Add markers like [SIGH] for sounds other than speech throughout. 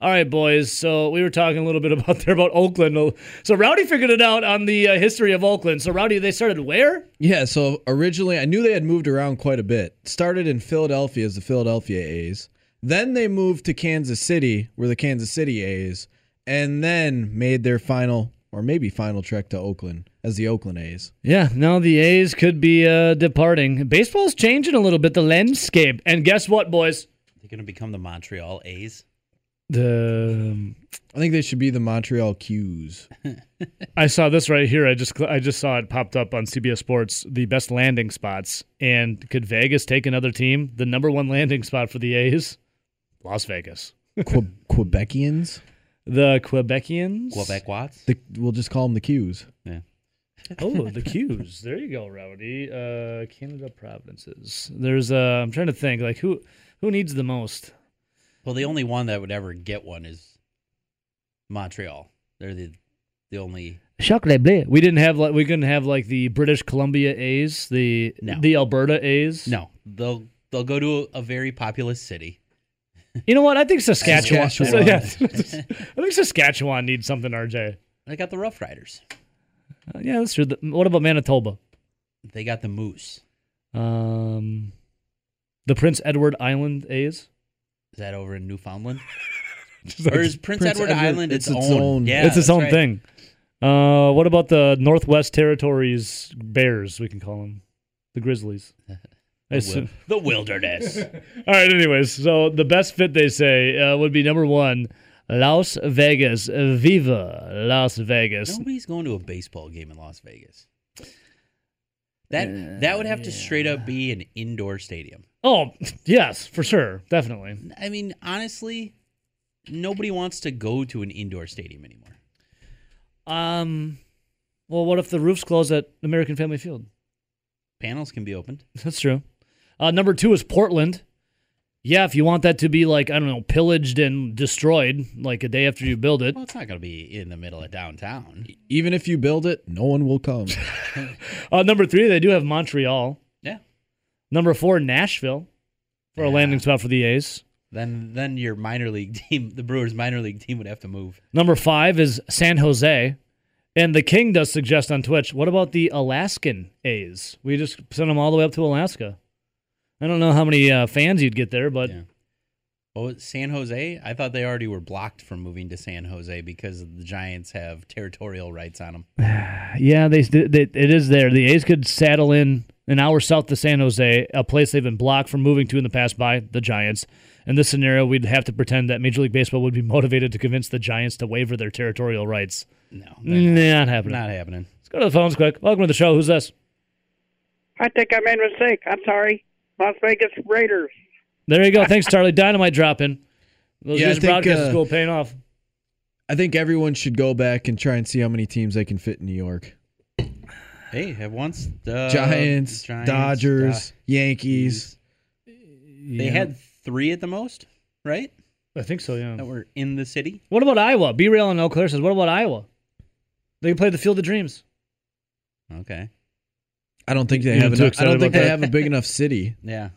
All right, boys. So we were talking a little bit [LAUGHS] about there about Oakland. So Rowdy figured it out on the uh, history of Oakland. So Rowdy, they started where? Yeah, so originally I knew they had moved around quite a bit. Started in Philadelphia as the Philadelphia A's. Then they moved to Kansas City, where the Kansas City A's, and then made their final or maybe final trek to Oakland as the Oakland A's. Yeah, now the A's could be uh, departing. Baseball's changing a little bit, the landscape. And guess what, boys? They're going to become the Montreal A's. The I think they should be the Montreal Qs. [LAUGHS] I saw this right here. I just I just saw it popped up on CBS Sports. The best landing spots, and could Vegas take another team? The number one landing spot for the A's, Las Vegas. Que- Quebecians. The Quebecians. Quebec Watts. The, we'll just call them the Qs. Yeah. oh, the [LAUGHS] Qs. There you go, Rowdy. Uh, Canada provinces. There's. Uh, I'm trying to think. Like who who needs the most? Well, the only one that would ever get one is Montreal. They're the the only. Chocolat bleu. We didn't have like we couldn't have like the British Columbia A's, the No. the Alberta A's. No, they'll they'll go to a, a very populous city. You know what? I think Saskatchewan. Saskatchewan. yeah, [LAUGHS] I think Saskatchewan needs something. RJ. They got the Rough Riders. Uh, yeah, that's true. The- What about Manitoba? They got the Moose. Um, the Prince Edward Island A's. Is that over in Newfoundland? [LAUGHS] Like- or is Prince, Prince Edward, Edward- Island its, it's its own? own- Yeah, it's its own right. thing. Uh, what about the Northwest Territories Bears? We can call them the Grizzlies. [LAUGHS] The, the wilderness. [LAUGHS] All right. Anyways, so the best fit they say uh, would be number one, Las Vegas. Viva Las Vegas. Nobody's going to a baseball game in Las Vegas. That that would have to straight up be an indoor stadium. Oh yes, for sure, definitely. I mean, honestly, nobody wants to go to an indoor stadium anymore. Um, well, what if the roof's closed at American Family Field? Panels can be opened. That's true. Uh, number two is Portland. Yeah, if you want that to be like I don't know, pillaged and destroyed, like a day after you build it. Well, it's not going to be in the middle of downtown. Even if you build it, no one will come. [LAUGHS] [LAUGHS] Uh, number three, they do have Montreal. Yeah. Number four, Nashville, for a landing spot for the A's. Then then your minor league team, the Brewers minor league team, would have to move. Number five is San Jose. And the King does suggest on Twitch, what about the Alaskan A's? We just send them all the way up to Alaska. I don't know how many uh, fans you'd get there, but Yeah. Oh, San Jose? I thought they already were blocked from moving to San Jose because the Giants have territorial rights on them. [SIGHS] yeah, they, they it is there. The A's could saddle in an hour south of San Jose, a place they've been blocked from moving to in the past by the Giants. In this scenario, we'd have to pretend that Major League Baseball would be [LAUGHS] motivated to convince the Giants to waiver their territorial rights. No, Not happening. not happening. Let's go to the phones quick. Welcome to the show. Who's this? I think I made a mistake. I'm sorry. Las Vegas Raiders. There you go. Thanks, Charlie. Dynamite dropping. Those Yeah, I think, broadcast uh, school paying off. I think everyone should go back and try and see how many teams they can fit in New York. Hey, have once the Giants, Dodgers, Yankees. They had three at the most, right? I think so, yeah. That were in the city. What about Iowa? B Rail and Eau Claire says, what about Iowa? They can play the Field of Dreams. Okay. I don't think they You have. Enough, I don't think they that? have a big enough city. [LAUGHS] Yeah.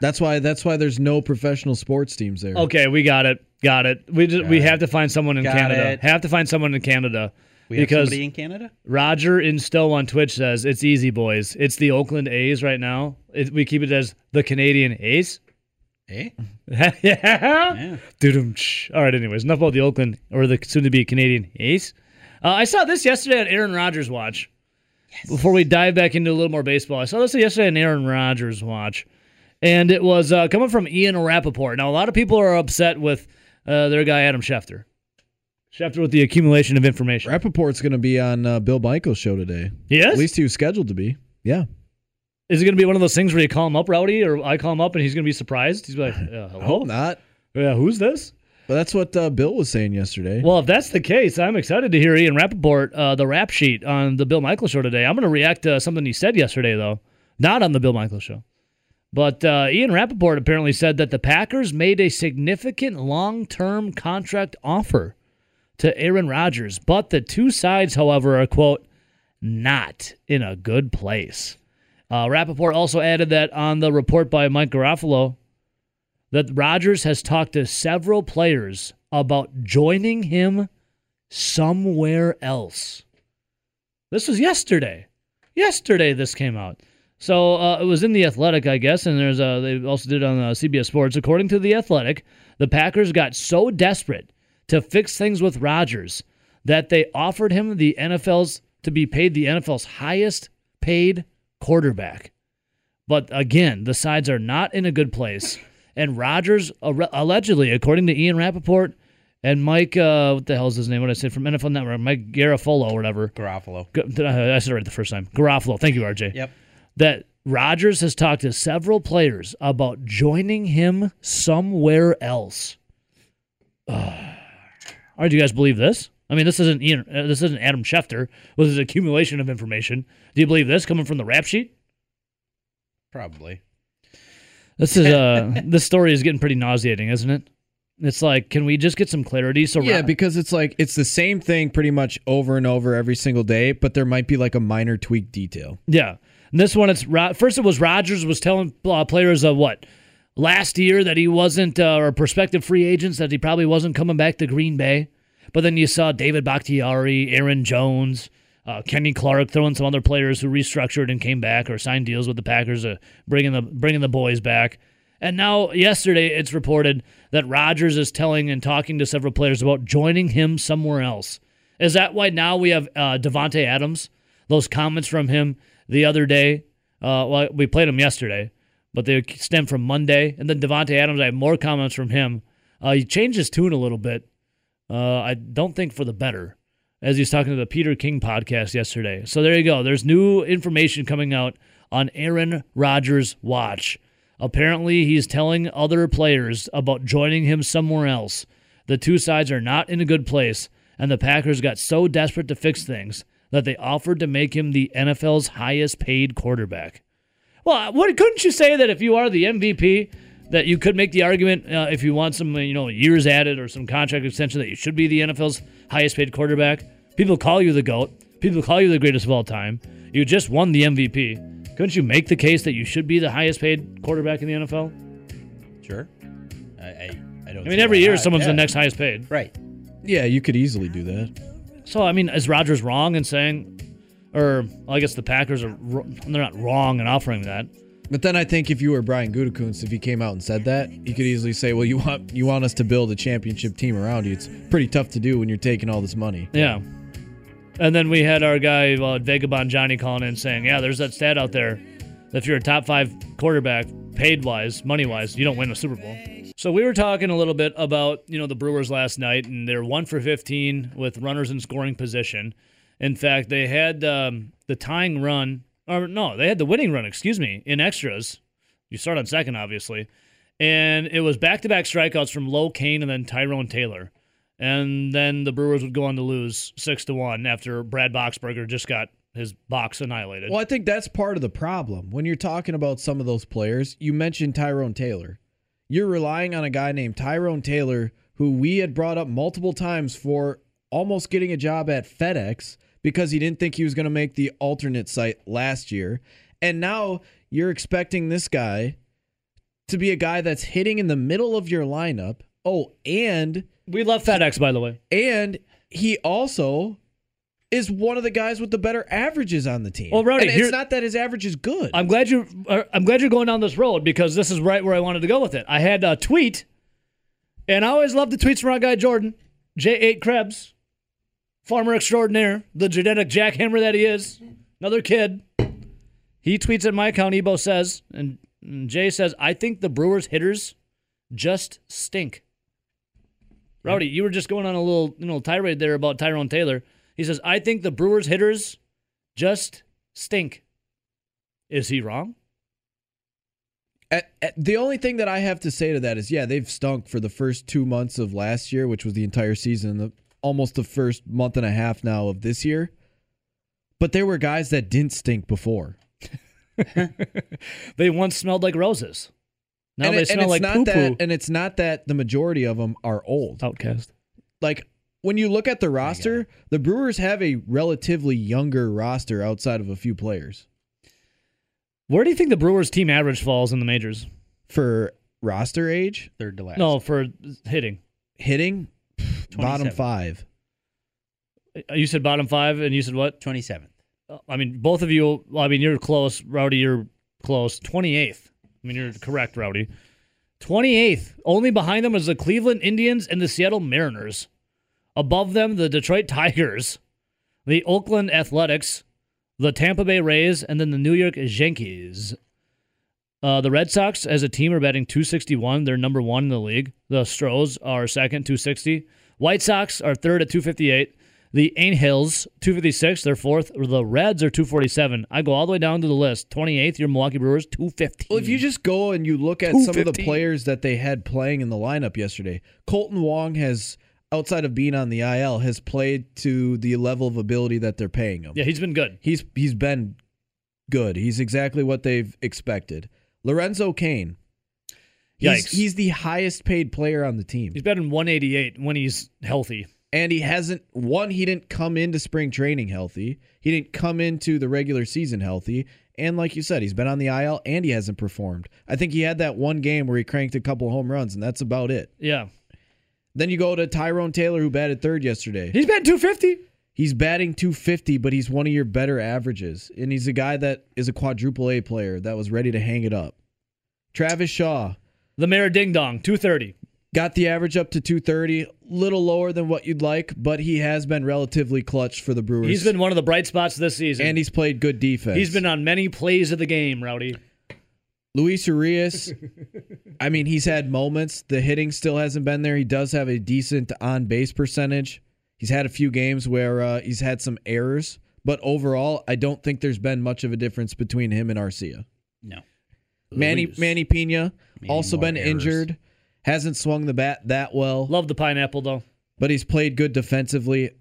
That's why. That's why there's no professional sports teams there. Okay, we got it. Got it. We just, we Got have to find someone in Got Canada. it. Have to find someone in Canada. We have because somebody in Canada? Roger in Stowe on Twitch says it's easy, boys. It's the Oakland A's right now. It, we keep it as the Canadian A's. Eh? [LAUGHS] yeah. Yeah. Doo-dum-tsh. All right. Anyways, enough about the Oakland or the soon-to-be Canadian A's. Uh, I saw this yesterday on Aaron Rodgers' watch. Before we dive back into a little more baseball, I saw this yesterday on Aaron Rodgers' watch, and it was uh, coming from Ian Rapoport. Now, a lot of people are upset with uh, their guy Adam Schefter. Schefter with the accumulation of information. Rapoport's going to be on uh, Bill Michaels' show today. He is? At least he was scheduled to be. Yeah. Is it going to be one of those things where you call him up, Rowdy, or I call him up and he's going to be surprised? He's like, [SIGHS] uh, I hope not. Yeah, who's this? But that's what uh, Bill was saying yesterday. Well, if that's the case, I'm excited to hear Ian Rapoport, uh, the rap sheet on the Bill Michael show today. I'm going to react to something he said yesterday, though, not on the Bill Michael show. But uh, Ian Rapoport apparently said that the Packers made a significant long term contract offer to Aaron Rodgers, but the two sides, however, are, quote, not in a good place. Uh, Rapoport also added that on the report by Mike Garofalo, that Rodgers has talked to several players about joining him somewhere else. This was yesterday. Yesterday, this came out. So uh, it was in the Athletic, I guess, and there's a, they also did it on uh, CBS Sports. According to the Athletic, the Packers got so desperate to fix things with Rodgers that they offered him the NFL's to be paid the NFL's highest paid quarterback. But again, the sides are not in a good place. And Rodgers, allegedly, according to Ian Rapoport and Mike, uh, what the hell is his name? What did I say from NFL Network? Mike Garafolo or whatever. Garofalo. I said it right the first time. Garofalo. Thank you, RJ. Yep. That Rodgers has talked to several players about joining him somewhere else. Uh, all right, do you guys believe this? I mean, this isn't Ian, uh, this isn't Adam Schefter with his accumulation of information. Do you believe this coming from the rap sheet? Probably. This is uh [LAUGHS] this story is getting pretty nauseating, isn't it? It's like, can we just get some clarity? So yeah, because it's like it's the same thing pretty much over and over every single day, but there might be like a minor tweak detail. Yeah, and this one, it's first it was Rodgers was telling uh, players of what last year that he wasn't uh, or prospective free agents that he probably wasn't coming back to Green Bay, but then you saw David Bakhtiari, Aaron Jones, uh, Kenny Clark throwing some other players who restructured and came back or signed deals with the Packers, uh, bringing the bringing the boys back. And now, yesterday, it's reported that Rodgers is telling and talking to several players about joining him somewhere else. Is that why now we have uh, Davante Adams? Those comments from him the other day. Uh, well, we played them yesterday, but they stem from Monday. And then Davante Adams, I have more comments from him. Uh, he changed his tune a little bit. Uh, I don't think for the better as he's talking to the Peter King podcast yesterday. So there you go. There's new information coming out on Aaron Rodgers' watch. Apparently, he's telling other players about joining him somewhere else. The two sides are not in a good place, and the Packers got so desperate to fix things that they offered to make him the NFL's highest paid quarterback. Well, what couldn't you say that if you are the MVP, that you could make the argument uh, if you want some you know years added or some contract extension that you should be the NFL's highest paid quarterback. People call you the GOAT. People call you the greatest of all time. You just won the MVP. Couldn't you make the case that you should be the highest paid quarterback in the NFL? Sure. I, I, I don't. I mean, every year not. someone's yeah. the next highest paid. Right. Yeah, you could easily do that. So, I mean, is Rodgers wrong in saying, or well, I guess the Packers are they're not wrong in offering that. But then I think if you were Brian Gutekunst, if he came out and said that, you could easily say, "Well, you want you want us to build a championship team around you. It's pretty tough to do when you're taking all this money." Yeah. And then we had our guy uh, Vagabond Johnny calling in saying, "Yeah, there's that stat out there if you're a top five quarterback, paid wise, money wise, you don't win a Super Bowl." So we were talking a little bit about you know the Brewers last night, and they're one for 15 with runners in scoring position. In fact, they had um, the tying run or no, they had the winning run, excuse me, in extras. You start on second, obviously. And it was back to back strikeouts from Lo Cain and then Tyrone Taylor. And then the Brewers would go on to lose six to one after Brad Boxberger just got his box annihilated. Well, I think that's part of the problem. When you're talking about some of those players, you mentioned Tyrone Taylor. You're relying on a guy named Tyrone Taylor, who we had brought up multiple times for almost getting a job at FedEx because he didn't think he was going to make the alternate site last year. And now you're expecting this guy to be a guy that's hitting in the middle of your lineup. Oh, and we love FedEx, by the way. And he also is one of the guys with the better averages on the team. Well, Rowdy, it's not that his average is good. I'm glad you. Uh, I'm glad you're going down this road because this is right where I wanted to go with it. I had a tweet, and I always love the tweets from our guy Jordan J8 Krebs farmer extraordinaire, the genetic jackhammer that he is, another kid. He tweets at my account. Ebo says, and Jay says, I think the Brewers hitters just stink. Rowdy, you were just going on a little, you know, tirade there about Tyrone Taylor. He says, I think the Brewers hitters just stink. Is he wrong? At, at, the only thing that I have to say to that is, yeah, they've stunk for the first two months of last year, which was the entire season. The almost the first month and a half now of this year. But there were guys that didn't stink before. [LAUGHS] they once smelled like roses. Now and they it, smell like poo poo. And it's not that the majority of them are old. Outcast. Like when you look at the roster, the Brewers have a relatively younger roster outside of a few players. Where do you think the Brewers team average falls in the majors? For roster age, Third to last. No, for hitting. hitting, bottom five. Uh, You said bottom five, and you said what? 27th. Uh, I mean, both of you. Well, I mean, you're close, Rowdy. You're close. Twenty eighth. I mean, you're correct, Rowdy. Twenty eighth. Only behind them is the Cleveland Indians and the Seattle Mariners. Above them, the Detroit Tigers, the Oakland Athletics, the Tampa Bay Rays, and then the New York Yankees. Uh, the Red Sox, as a team, are batting 261. They're number one in the league. The Stros are second, 260. White Sox are third at 258. The Angels, 256. They're fourth. The Reds are 247. I go all the way down to the list. 28th, your Milwaukee Brewers, 215. Well, if you just go and you look at some of the players that they had playing in the lineup yesterday, Kolten Wong has, outside of being on the IL, has played to the level of ability that they're paying him. yeah, he's been good. He's he's been good. He's exactly what they've expected. Lorenzo Cain. He's, Yikes. he's the highest paid player on the team. He's batting 188 when he's healthy. And he hasn't one, he didn't come into spring training healthy. He didn't come into the regular season healthy. And like you said, he's been on the IL and he hasn't performed. I think he had that one game where he cranked a couple home runs, and that's about it. Yeah. Then you go to Tyrone Taylor, who batted third yesterday. He's batting 250. He's batting 250, but he's one of your better averages. And he's a guy that is a quadruple A player that was ready to hang it up. Travis Shaw The Mayor Ding Dong, 230. Got the average up to 230, little lower than what you'd like, but he has been relatively clutch for the Brewers. He's been one of the bright spots this season. and he's played good defense. he's been on many plays of the game, Rowdy. Luis Urias. [LAUGHS] I mean, he's had moments. The hitting still hasn't been there. He does have a decent on base percentage. He's had a few games where uh, he's had some errors, but overall, I don't think there's been much of a difference between him and Arcia. No. Manny Luis. Manny Pena Many also been errors. injured, hasn't swung the bat that well, Love the pineapple, though. but he's played good defensively.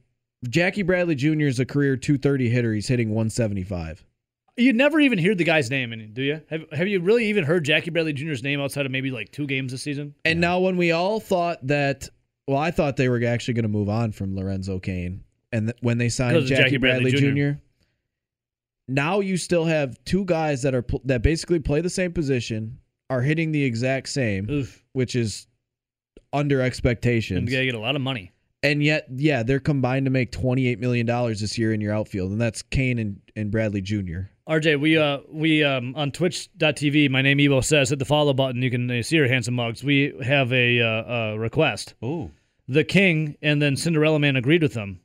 Jackie Bradley Jr. is a career 230 hitter. He's hitting 175. You never even hear the guy's name, do you? Have, have you really even heard Jackie Bradley Jr.'s name outside of maybe like two games this season? And now, when we all thought that, well, I thought they were actually going to move on from Lorenzo Cain, and th- when they signed Jackie, Jackie Bradley, Bradley Jr. Now you still have two guys that are that basically play the same position, are hitting the exact same, Oof. which is under And expectations. they get a lot of money. And yet, yeah, they're combined to make twenty eight million dollars this year in your outfield, and that's Cain and, and Bradley Jr. RJ, we uh we um on Twitch.tv. My name Evo says hit the follow button. You can uh, see your handsome mugs. We have a uh, uh, request. Oh, The King and then Cinderella Man agreed with them.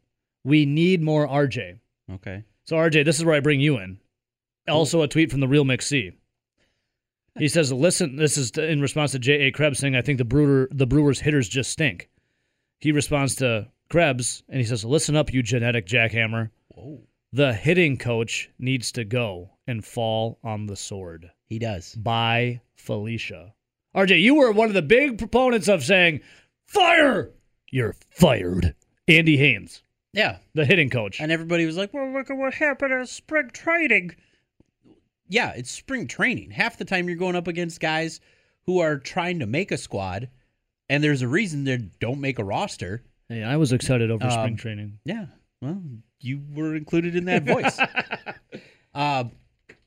We need more RJ. okay. So RJ, this is where I bring you in. Also, a tweet from the real McC. He says, "Listen, this is in response to J. A. Krebs saying I think the Brewer the Brewers hitters just stink." He responds to Krebs and he says, "Listen up, you genetic jackhammer. Whoa. The hitting coach needs to go and fall on the sword." He does. Bye Felicia. RJ, you were one of the big proponents of saying, "Fire! You're fired." Andy Haynes, Yeah. the hitting coach. And everybody was like, well, look at what happened at spring training. Yeah, it's spring training. Half the time you're going up against guys who are trying to make a squad, and there's a reason they don't make a roster. Hey, I was excited over spring Um, training. Yeah, well, you were included in that voice. [LAUGHS] uh,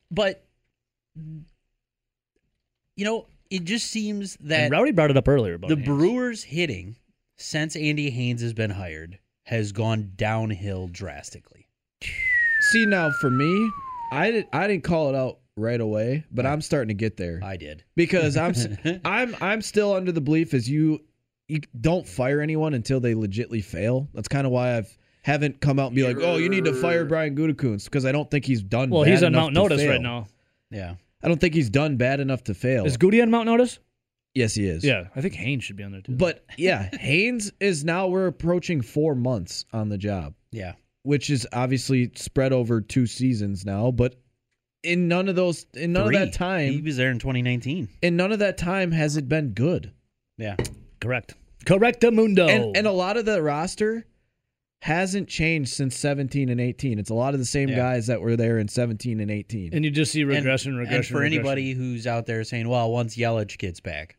but, you know, it just seems that And Rowdy brought it up earlier about the Haynes. Brewers hitting since Andy Haynes has been hired has gone downhill drastically. See now, for me, I did, I didn't call it out right away, but I'm starting to get there. I did. because I'm s- [LAUGHS] I'm I'm still under the belief as you you don't fire anyone until they legitly fail. That's kind of why I've haven't come out and be like, oh, you need to fire Brian Gutekunst because I don't think he's done. Bad. Well, bad he's on enough Mount to Notice fail. right now. Yeah. I don't think he's done bad enough to fail. Is Goody on Mount Notice? yes, he is. Yeah, I think Haynes should be on there too. But yeah, Haynes is now we're approaching four months on the job, Yeah. Which is obviously spread over two seasons now. But in none of those, in none Three. of that time He was there in 2019. in none of that time has it been good. Yeah. correct, correctamundo. and and a lot of the roster hasn't changed since 17 and 18. It's a lot of the same Yeah. guys that were there in 17 and 18. And you just see regression, and, regression. and for regression. anybody who's out there saying, well, once Yelich gets back,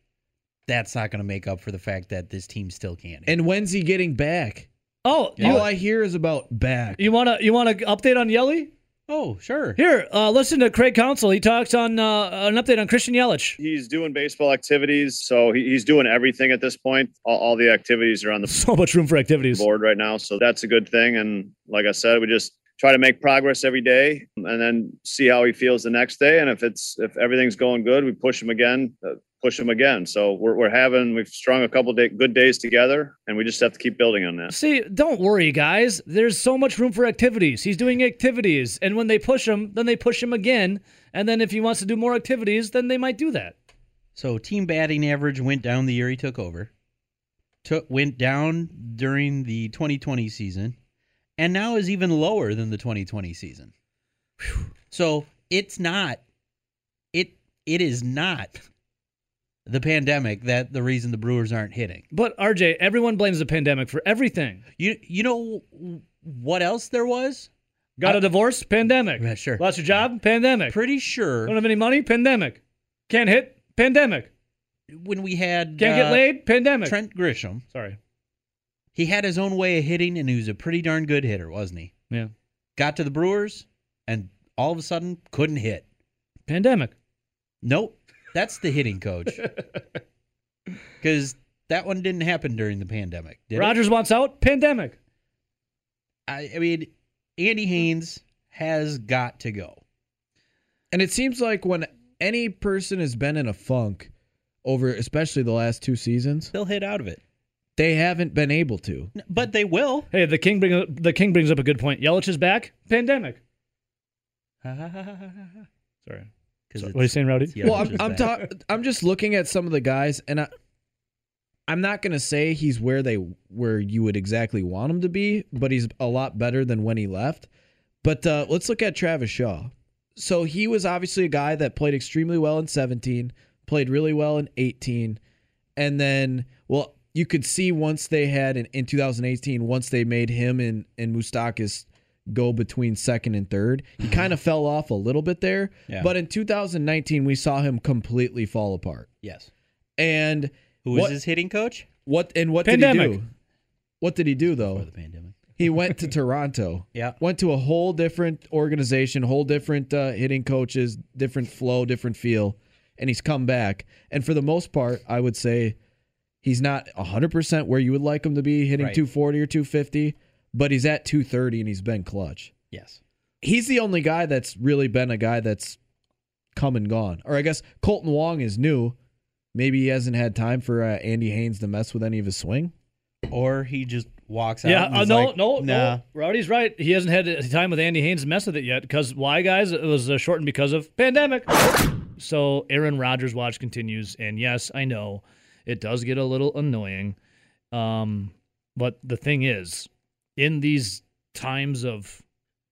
that's not going to make up for the fact that this team still can't. And when's he getting back? Oh, All you, I hear is about back. you want to you want to update on Yelly? Oh, sure. Here, uh, listen to Craig Counsell. He talks on uh, an update on Christian Yelich. He's doing baseball activities, so he, he's doing everything at this point. All, all the activities are on the [LAUGHS] So much room for activities. board right now, so that's a good thing. And like I said, we just try to make progress every day, and then see how he feels the next day. And if it's if everything's going good, we push him again, uh, push him again. So we're we're having we've strung a couple day, good days together, and we just have to keep building on that. See, don't worry, guys. There's so much room for activities. He's doing activities, and when they push him, then they push him again. And then if he wants to do more activities, then they might do that. So team batting average went down the year he took over. Took went down during the 2020 season, and now is even lower than the 2020 season. So it's not it it is not the pandemic that the reason the Brewers aren't hitting. But RJ, everyone blames the pandemic for everything. You you know what else there was? Got I- a divorce? Pandemic. Yeah, sure. Lost your job? Pandemic. Pretty sure Don't have any money? Pandemic. Can't hit? Pandemic. when we had Can't get uh, laid? Pandemic. Trent Grisham, Sorry. he had his own way of hitting, and he was a pretty darn good hitter, wasn't he? Yeah. Got to the Brewers, and all of a sudden couldn't hit. Pandemic. Nope, that's the hitting coach. [LAUGHS] Because that one didn't happen during the pandemic. Did it? Rodgers wants out? Pandemic. I, I mean, Andy Haynes has got to go. And it seems like when any person has been in a funk over, especially the last two seasons, They'll hit out of it, they haven't been able to. But they will. Hey, the king bring the king brings up a good point. Yelich is back. Pandemic. [LAUGHS] Sorry. Because What are you saying, Rowdy? well, I'm I'm, ta- I'm just looking at some of the guys, and I, I'm not gonna say he's where they where you would exactly want him to be, but he's a lot better than when he left. But uh, let's look at Travis Shaw. So he was obviously a guy that played extremely well in 17, played really well in 18, and then well, you could see once they had in, in 2018, once they made him and and Moustakas go between second and third, he kind of fell off a little bit there. Yeah. But in 2019, we saw him completely fall apart. yes. And Who was what, his hitting coach? what and what did he do? What did he do though? Before the pandemic. He went to [LAUGHS] Toronto. Yeah. Went to a whole different organization, whole different uh, hitting coaches, different flow, different feel, and he's come back. And for the most part, I would say he's not 100% where you would like him to be hitting Right. 240 or 250, but he's at 230 and he's been clutch. Yes. He's the only guy that's really been a guy that's come and gone. Or I guess Kolten Wong is new. Maybe he hasn't had time for uh, Andy Haynes to mess with any of his swing. Or he just walks out. Yeah, and uh, no, like, no, nah. no. Rowdy's right. He hasn't had time with Andy Haynes to mess with it yet. Because why, guys? It was uh, shortened because of pandemic. So Aaron Rodgers' watch continues, and yes, I know it does get a little annoying. Um, but the thing is, in these times of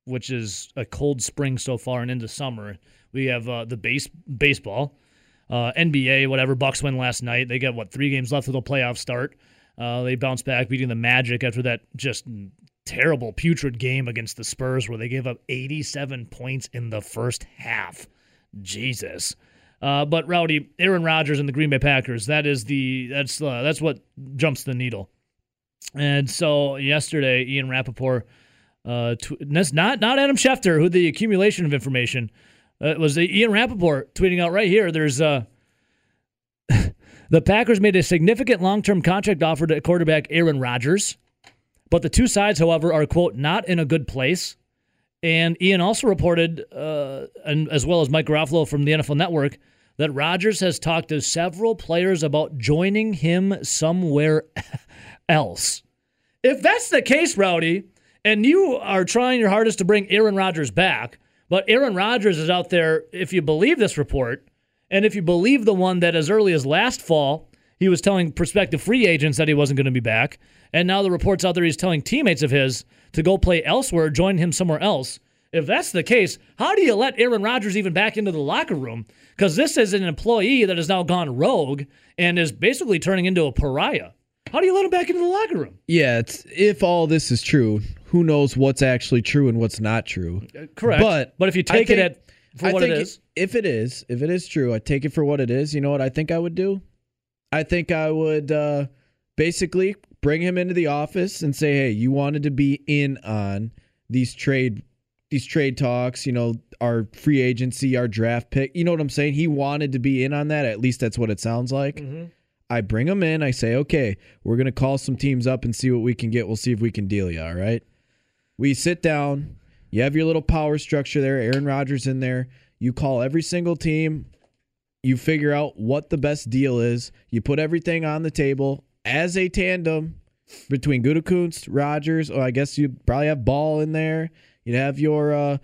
which is a cold spring so far and into summer, we have uh, the base baseball, uh, NBA, whatever. Bucks win last night. They got what three games left of the playoff start. Uh, they bounced back, beating the Magic after that just terrible, putrid game against the Spurs, where they gave up 87 points in the first half. Jesus. Uh, but Rowdy, Aaron Rodgers and the Green Bay Packers. That is the that's uh, that's what jumps the needle. And so yesterday, Ian Rapoport, uh, tw- not not Adam Schefter, who the accumulation of information. Uh, was Ian Rapoport tweeting out right here. There's uh, [LAUGHS] the Packers made a significant long-term contract offer to quarterback Aaron Rodgers, but the two sides, however, are quote not in a good place. And Ian also reported, uh, and as well as Mike Garofalo from the NFL Network, that Rodgers has talked to several players about joining him somewhere [LAUGHS] else. If that's the case, Rowdy, and you are trying your hardest to bring Aaron Rodgers back, but Aaron Rodgers is out there, if you believe this report, and if you believe the one that as early as last fall, he was telling prospective free agents that he wasn't going to be back, and now the reports out there he's telling teammates of his to go play elsewhere, join him somewhere else. If that's the case, how do you let Aaron Rodgers even back into the locker room? Because this is an employee that has now gone rogue and is basically turning into a pariah. How do you let him back into the locker room? Yeah, it's if all this is true, who knows what's actually true and what's not true. Correct. But but if you I take it think- at for I what it is, If it is, if it is true, I take it for what it is. You know what I think I would do? I think I would uh, basically bring him into the office and say, "Hey, you wanted to be in on these trade these trade talks, you know, our free agency, our draft pick. You know what I'm saying? He wanted to be in on that. At least that's what it sounds like. Mm-hmm. I bring them in. I say, okay, we're gonna call some teams up and see what we can get. We'll see if we can deal you. All right. We sit down. You have your little power structure there. Aaron Rodgers in there. You call every single team. You figure out what the best deal is. You put everything on the table as a tandem between Gutekunst, Rodgers, or I guess you'd probably have Ball in there. You'd have your uh,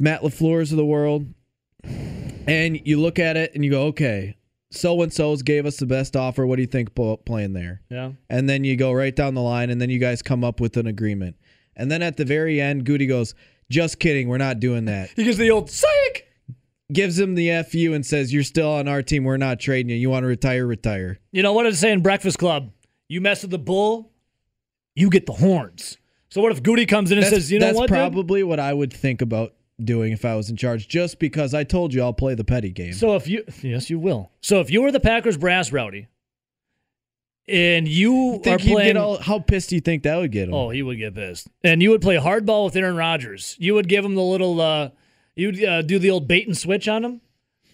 Matt LaFleur's of the world. And you look at it and you go, okay, so and so's gave us the best offer. What do you think playing there? Yeah. And then you go right down the line, and then you guys come up with an agreement. And then at the very end, Goody goes, just kidding, we're not doing that. He gives the old psych. Gives him the FU and says, You're still on our team. We're not trading you. You want to retire, retire. You know what does it say in Breakfast Club? You mess with the bull, you get the horns. So what if Goody comes in and That's, says, you know that's what? dude? probably what I would think about doing if I was in charge, just because I told you I'll play the petty game. So if you, yes, you will. So if you were the Packers brass rowdy, and you think are he'd playing, get all, how pissed do you think that would get him? oh, he would get pissed, and you would play hardball with Aaron Rodgers. You would give him the little, uh, you'd uh, do the old bait and switch on him.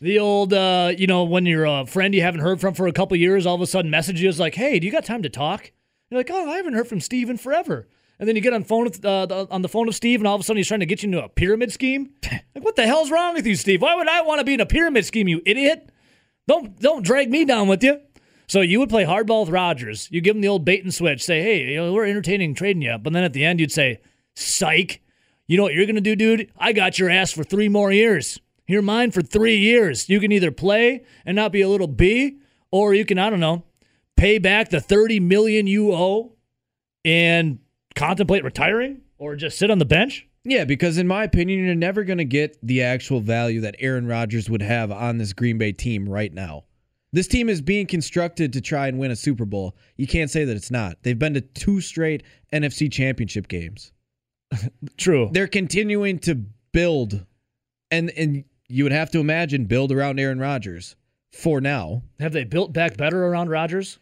The old, uh, you know, when your uh, friend you haven't heard from for a couple years, all of a sudden message you is like, "Hey, do you got time to talk?" You're like, "Oh, I haven't heard from Steve in forever." And then you get on phone with, uh, the, on the phone with Steve, and all of a sudden he's trying to get you into a pyramid scheme. [LAUGHS] like, what the hell's wrong with you, Steve? Why would I want to be in a pyramid scheme, you idiot? Don't don't drag me down with you. So you would play hardball with Rodgers. You give him the old bait and switch. Say, hey, you know, we're entertaining trading you. But then at the end, you'd say, psych. You know what you're gonna do, dude? I got your ass for three more years. You're mine for three years. You can either play and not be a little B, or you can, I don't know, pay back the 30 million you owe and contemplate retiring or just sit on the bench. Yeah, because in my opinion, you're never going to get the actual value that Aaron Rodgers would have on this Green Bay team right now. This team is being constructed to try and win a Super Bowl. You can't say that it's not. They've been to two straight NFC championship games. [LAUGHS] True. They're continuing to build and and you would have to imagine build around Aaron Rodgers for now. Have they built back better around Rodgers?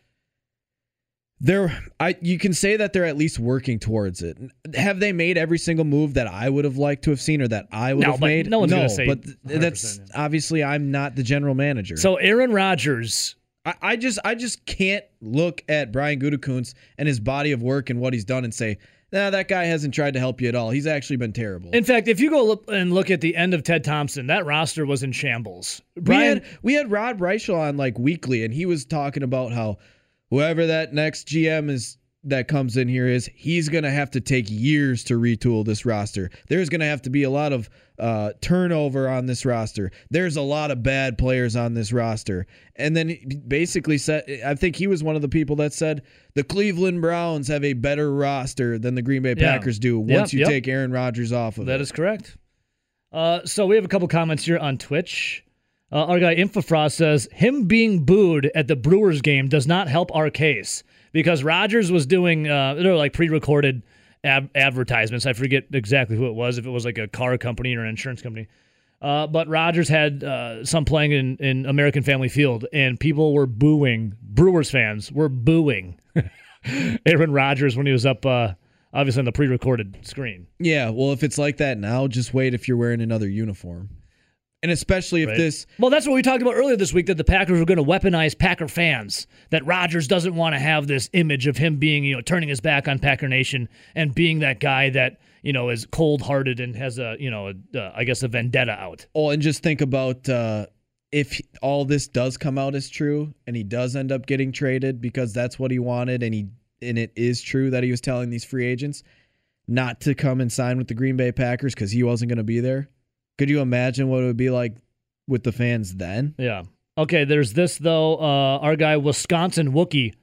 They're I you can say that they're at least working towards it. Have they made every single move that I would have liked to have seen or that I would No, have made? no one's no, gonna say but that's 100%, obviously I'm not the general manager. So Aaron Rodgers, I, I just I just can't look at Brian Gutekunst and his body of work and what he's done and say, nah, that guy hasn't tried to help you at all. He's actually been terrible. in fact, if you go look and look at the end of Ted Thompson, that roster was in shambles. we had we had Rob Reischel on like weekly, and he was talking about how whoever that next GM is that comes in here is, he's gonna have to take years to retool this roster. There's gonna have to be a lot of uh, turnover on this roster. There's a lot of bad players on this roster, and then he basically said, I think he was one of the people that said the Cleveland Browns have a better roster than the Green Bay Yeah. Packers do Yep, once you yep. take Aaron Rodgers off of that it. is correct. Uh, so we have a couple comments here on Twitch. Uh, our guy Infofrost says him being booed at the Brewers game does not help our case because Rodgers was doing uh, they're like pre-recorded ab- advertisements. I forget exactly who it was. If it was like a car company or an insurance company. Uh, but Rodgers had uh, some playing in, in American Family Field, and people were booing. Brewers fans were booing [LAUGHS] Aaron Rodgers when he was up, uh, obviously on the pre-recorded screen. Yeah, well, if it's like that now, just wait if you're wearing another uniform. And especially if Right. this Well, that's what we talked about earlier this week that the Packers were going to weaponize Packer fans. That Rodgers doesn't want to have this image of him being, you know, turning his back on Packer Nation and being that guy that you know is cold-hearted and has a, you know, a, uh, I guess a vendetta out. oh, and just think about uh if all this does come out as true and he does end up getting traded because that's what he wanted and he and it is true that he was telling these free agents not to come and sign with the Green Bay Packers cuz he wasn't going to be there. Could you imagine what it would be like with the fans then? Yeah. Okay. There's this though. Uh, our guy Wisconsin Wookie.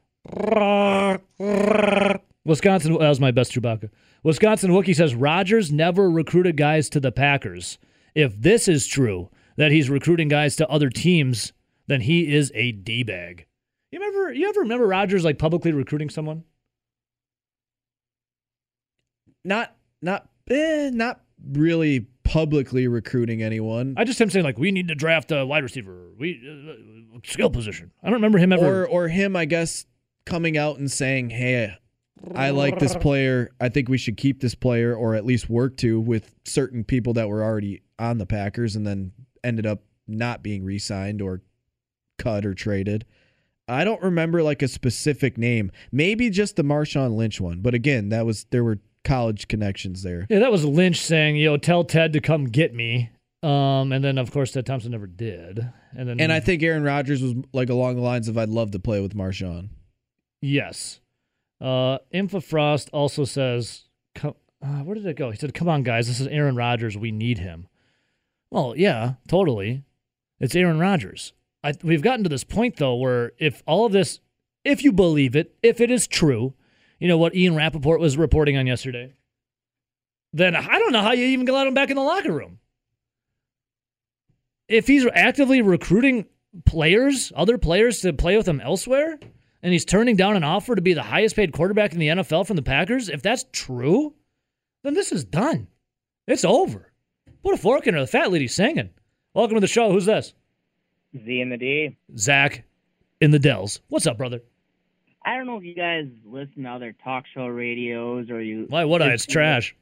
Wisconsin. That was my best Chewbacca. Wisconsin Wookie says Rodgers never recruited guys to the Packers. If this is true that he's recruiting guys to other teams, then he is a d bag. You remember? You ever remember Rodgers like publicly recruiting someone? Not not eh, not really publicly recruiting anyone. I just him saying like we need to draft a wide receiver, we uh, skill position. I don't remember him ever. or or him I guess coming out and saying, "Hey, I like this player. I think we should keep this player or at least work to with certain people that were already on the Packers and then ended up not being re signed or cut or traded. I don't remember like a specific name. Maybe just the Marshawn Lynch one. But again, that was there were college connections there. Yeah, that was Lynch saying, you know, tell Ted to come get me." Um, and then of course Ted Thompson never did. And then And I think Aaron Rodgers was like along the lines of I'd love to play with Marshawn. yes. Uh, Infofrost also says, come, uh, "Where did it go?" He said, "Come on, guys, this is Aaron Rodgers. We need him." Well, yeah, totally. It's Aaron Rodgers. I, we've gotten to this point though where if all of this, if you believe it, if it is true, you know what Ian Rapoport was reporting on yesterday, then I don't know how you even let him back in the locker room. If he's actively recruiting players, other players to play with him elsewhere, and he's turning down an offer to be the highest paid quarterback in the NFL from the Packers, if that's true, then this is done. It's over. Put a fork in her. The fat lady's singing. Welcome to the show. Who's this? Z in the D. Zach in the Dells. What's up, brother? I don't know if you guys listen to other talk show radios or you. Why would I? It's trash.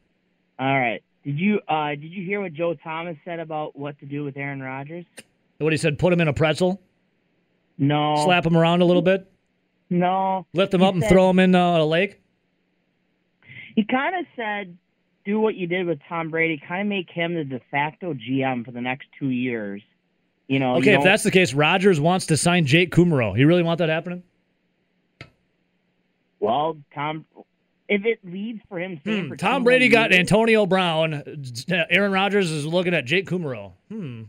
All right. Did you uh did you hear what Joe Thomas said about what to do with Aaron Rodgers? What he said, put him in a pretzel, No. slap him around a little bit, No. lift him He up and throw him in uh, a lake. He kind of said, "Do what you did with Tom Brady. Kind of make him the de facto GM for the next two years." You know. you Okay, if that's the case, Rodgers wants to sign Jake Kumerow. You really want that happening? Well, Tom. If it leads for him, Hmm. for Tom Brady got years- Antonio Brown. Aaron Rodgers is looking at Jake Kumerow. Hmm.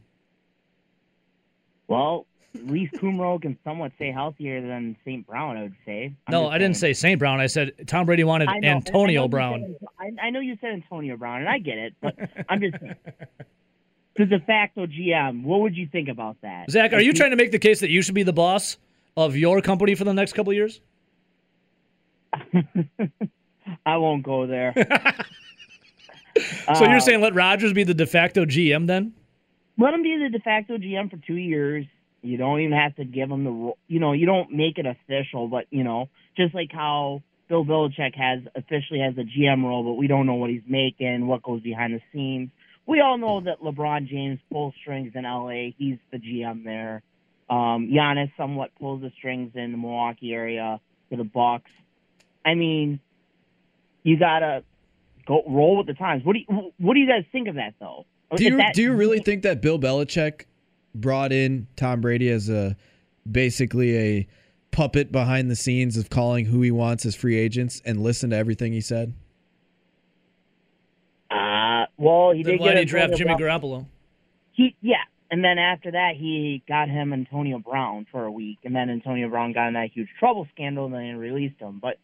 Well, at least Kumerow can somewhat stay healthier than St. Brown. I would say. I'm No, I didn't say St. Brown. I said Tom Brady wanted I know, I Antonio know Brown. said- I, I know you said Antonio Brown, and I get it, but [LAUGHS] I'm just saying. The de facto GM, what would you think about that? Zach, are Like, you he- trying to make the case that you should be the boss of your company for the next couple of years? [LAUGHS] I won't go there. [LAUGHS] So Uh, you're saying let Rodgers be the de facto GM then? let him be the de facto GM for two years. You don't even have to give him the, you know, you don't make it official, but you know, just like how Bill Belichick has officially has a GM role, but we don't know what he's making, what goes behind the scenes. We all know that LeBron James pulls strings in LA. He's the GM there. Um, Giannis somewhat pulls the strings in the Milwaukee area for the Bucks. I mean, you gotta go roll with the times. What do you What do you guys think of that though? Do you that- do you really think that Bill Belichick brought in Tom Brady as a basically a puppet behind the scenes of calling who he wants as free agents and listen to everything he said? Uh, well, he Then did why get did he draft Jimmy Brown. Garoppolo? He yeah, and then after that he got him Antonio Brown for a week, and then Antonio Brown got in that huge trouble scandal, and then they released him. But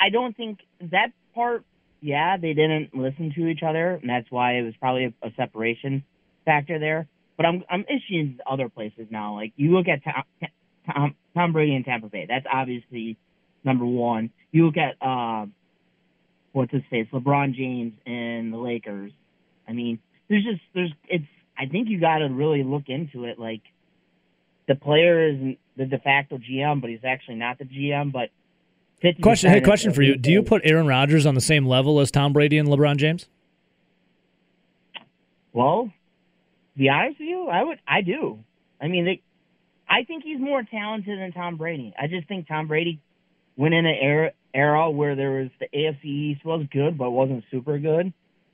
I don't think that part. Yeah, they didn't listen to each other, and that's why it was probably a, a separation factor there. But I'm I'm issuing other places now. Like you look at Tom, Tom, Tom Brady in Tampa Bay. That's obviously number one. You look at uh, what's his face, LeBron James and the Lakers. I mean, there's just there's it's. I think you got to really look into it. Like the player is the de facto GM, but he's actually not the GM. But 50% Question. Hey, question for you. Do you put Aaron Rodgers on the same level as Tom Brady and LeBron James? Well, to be honest with you, I would. I do. I mean, they, I think he's more talented than Tom Brady. I just think Tom Brady went in an era era where there was the AFC East was good, but wasn't super good,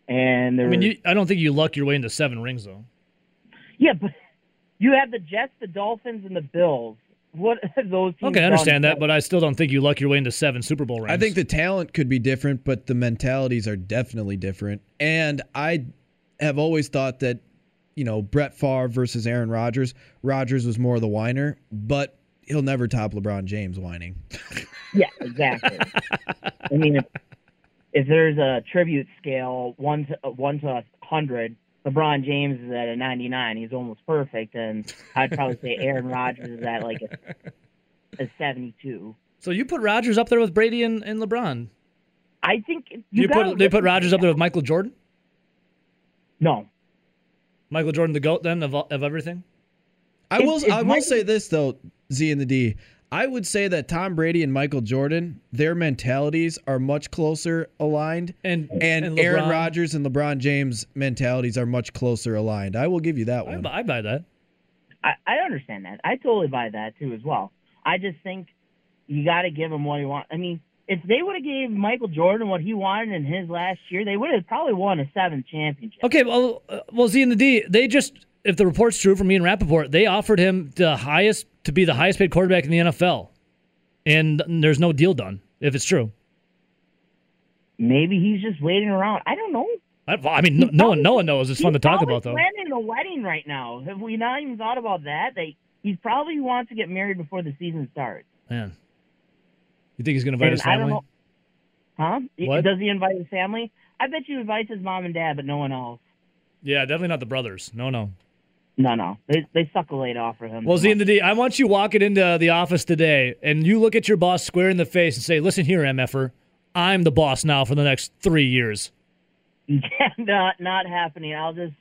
and there I mean, was, you, I don't think you luck your way into seven rings though. yeah, but [LAUGHS] you have the Jets, the Dolphins, and the Bills. What [LAUGHS] those teams? Okay, I understand that, but I still don't think you luck your way into seven Super Bowl rings. I think the talent could be different, but the mentalities are definitely different. And I have always thought that, you know, Brett Favre versus Aaron Rodgers, Rodgers was more of the whiner, but he'll never top LeBron James whining. [LAUGHS] Yeah, exactly. I mean, if, if there's a tribute scale one to uh, one to a hundred, LeBron James is at a 99. He's almost perfect, and I'd probably say Aaron Rodgers is at like a, a 72. so. You put Rodgers up there with Brady and, and LeBron. I think you, You, put they put Rodgers up there with Michael Jordan. No, Michael Jordan, the goat then of of everything. I It- will it I will might- say this though, Z and the D. I would say that Tom Brady and Michael Jordan, their mentalities are much closer aligned, And and, and Aaron Rodgers and LeBron James mentalities are much closer aligned. I will give you that I, one. I buy that. I, I understand that. I totally buy that too as well. I just think you got to give him what he wants. I mean, if they would have gave Michael Jordan what he wanted in his last year, they would have probably won a seventh championship. Okay, well, uh, well, Z and the D, they just, if the report's true from me and Rapoport, they offered him the highest to be the highest paid quarterback in the NFL, and there's no deal done. If it's true, Maybe he's just waiting around. I don't know. I, well, I mean, no, no one, no one knows. It's fun to talk about, though. Planning a wedding right now. Have we not even thought about that? They he probably wants to get married before the season starts. Man, you think he's gonna invite And his family? Huh? What? Does he invite his family? I bet you invites his mom and dad, but no one else. Yeah, definitely not the brothers. No, no. No, no. They they suck a late off for him. Well, Z and the D, I want you walking into the office today, and you look at your boss square in the face and say, "Listen here, MFer, I'm the boss now for the next three years." [LAUGHS] not not happening. I'll just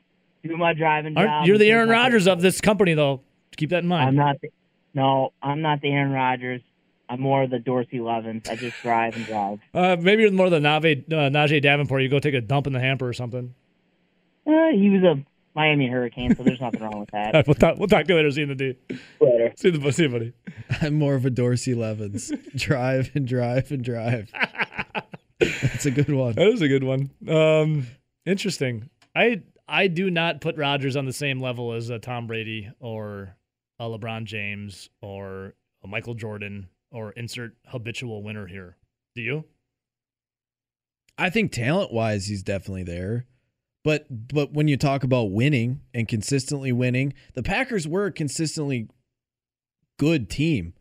do my driving job. you're the Aaron Rodgers of this company, though. Keep that in mind. I'm not. The, no, I'm not the Aaron Rodgers. I'm more of the Dorsey Levens. I just drive and drive. [LAUGHS] Uh, maybe you're more the Nave, uh, Najeh Davenport. You go take a dump in the hamper or something. Uh, he was a Miami Hurricane, so there's nothing wrong with that. right, [LAUGHS] we'll talk. We'll talk later. See you in the D. Later. See you, the, see you, buddy. I'm more of a Dorsey Levens. [LAUGHS] drive and drive and drive. That's a good one. That is a good one. Um, interesting. I I do not put Rodgers on the same level as a Tom Brady or a LeBron James or a Michael Jordan or insert habitual winner here. Do you? I think talent wise, he's definitely there. But but when you talk about winning and consistently winning, the Packers were a consistently good team.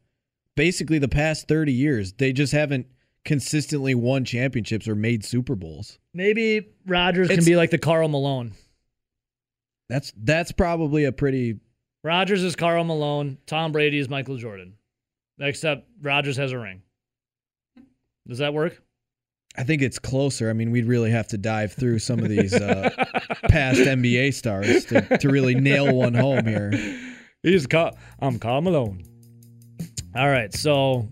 Basically, the past thirty years, they just haven't consistently won championships or made Super Bowls. Maybe Rodgers can be like the Karl Malone. That's that's probably a pretty Rodgers is Karl Malone. Tom Brady is Michael Jordan. Except Rodgers has a ring. Does that work? I think it's closer. I mean, we'd really have to dive through some of these uh, [LAUGHS] past NBA stars to, to really nail one home here. He's Karl. I'm Karl Malone. All right, so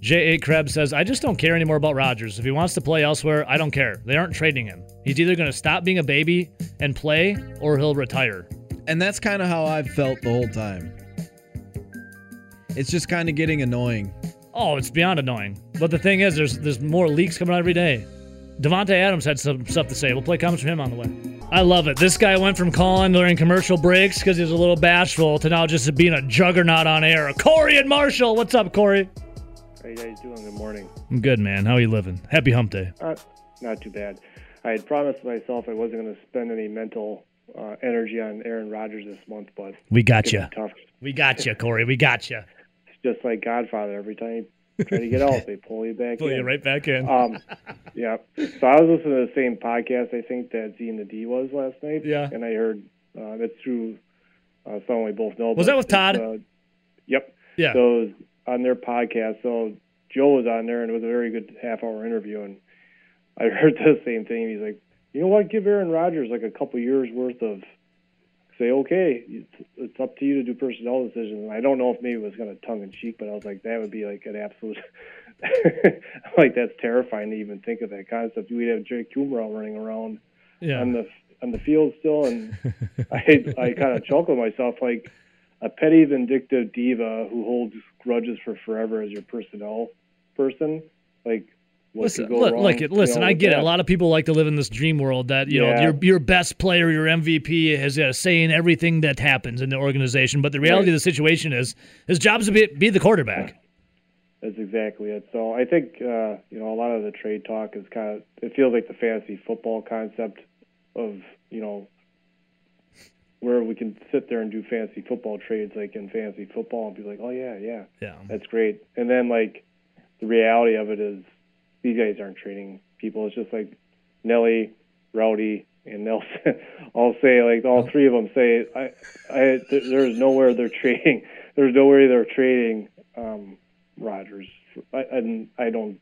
J.A. Krebs says, I just don't care anymore about Rodgers. If he wants to play elsewhere, I don't care. They aren't trading him. He's either going to stop being a baby and play, or he'll retire. And that's kind of how I've felt the whole time. It's just kind of getting annoying. Oh, it's beyond annoying. But the thing is, there's there's more leaks coming out every day. Davante Adams had some stuff to say. We'll play comments from him on the way. I love it. This guy went from calling during commercial breaks because he was a little bashful to now just being a juggernaut on air. Corey and Marshall, what's up, Corey? How you guys doing? Good morning. I'm good, man. How are you living? Happy Hump Day. Uh, not too bad. I had promised myself I wasn't going to spend any mental uh, energy on Aaron Rodgers this month, but We got it's you. gonna be tough. We got you, Corey. We got you. Just like Godfather. Every time you try to get out, they pull you back Pull in. you right back in. Um, yeah. So I was listening to the same podcast I think that Z and the D was last night. Yeah. And I heard uh, that's through uh, someone we both know. Was that with Todd? Uh, yep. yeah. So on their podcast. So Joe was on there, and it was a very good half hour interview. And I [LAUGHS] heard the same thing. He's like, you know what? Give Aaron Rodgers like a couple years worth of say, okay, it's, it's up to you to do personnel decisions. And I don't know if maybe it was kind of tongue in cheek, but I was like, that would be like an absolute. [LAUGHS] like that's terrifying to even think of that concept. We'd have Jake Kumerow running around yeah. on the on the field still, and [LAUGHS] I I kind of chuckle to myself like a petty vindictive diva who holds grudges for forever as your personnel person. Like what Listen, look, look, listen. I get it. A lot of people like to live in this dream world that you know your your best player, your MVP, has a say in everything that happens in the organization. But the reality Right. of the situation is, his job is to be, be the quarterback. That's exactly it. So I think uh, you know a lot of the trade talk is kind of it feels like the fantasy football concept of you know where we can sit there and do fantasy football trades like in fantasy football and be like, oh yeah, yeah, Yeah. that's great. And then like the reality of it is these guys aren't trading people. It's just like Nelly, Rowdy, and Nelson. [LAUGHS] I'll say like all three of them say I, I th- [LAUGHS] there's nowhere they're trading. There's nowhere they're trading um, Rodgers. I, and I don't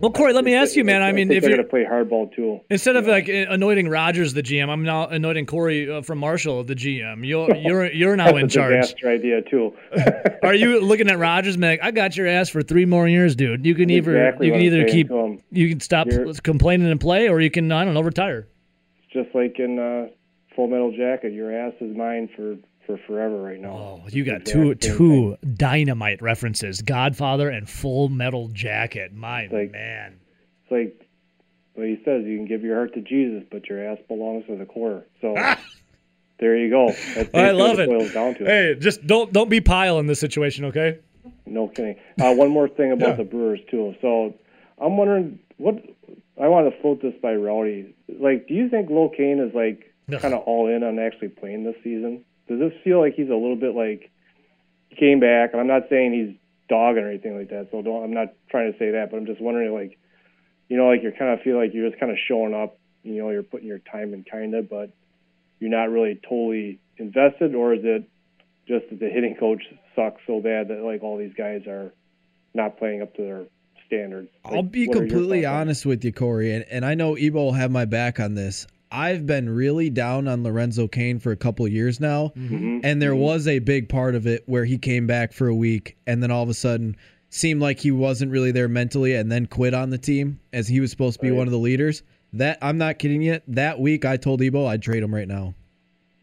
Well, Corey, let me ask you, man. I mean, think if you're going to play hardball too. instead of like anointing Rodgers the GM, I'm now anointing Corey uh, from Marshall the GM. You're [LAUGHS] you're you're now in charge. That's a idea too. [LAUGHS] Are you looking at Rodgers, man? I got your ass for three more years, dude. You can either you can either keep you can stop complaining and play, or you can I don't know retire. It's Just like in uh, Full Metal Jacket, your ass is mine for for forever right now. Oh, you got two two dynamite references: Godfather and Full Metal Jacket. My Like- man. It's like what he says: you can give your heart to Jesus, but your ass belongs to the quarter. So [LAUGHS] there you go. Ah! I love it. Boils down to. Hey, just don't don't be pile in this situation, okay? No kidding. Uh, one more thing about Yeah. the Brewers too. So I'm wondering what I want to float this by Rowdy. Like, do you think Lo Cain is like kind of all in on actually playing this season? Does this feel like he's a little bit like he came back? And I'm not saying he's dogging or anything like that. So don't. I'm not trying to say that, but I'm just wondering like, you know, like you're kind of feel like you're just kind of showing up. You know, you're putting your time in kind of, but you're not really totally invested, or is it just that the hitting coach sucks so bad that like all these guys are not playing up to their standards? Like, I'll be what are your completely thoughts on it? honest with you, Corey, and, and I know Ebo will have my back on this. I've been really down on Lorenzo Cain for a couple of years now, Mhm. and there Mhm. was a big part of it where he came back for a week and then all of a sudden seemed like he wasn't really there mentally and then quit on the team as he was supposed to be Right. one of the leaders. That I'm not kidding you. That week I told Ebo I'd trade him right now.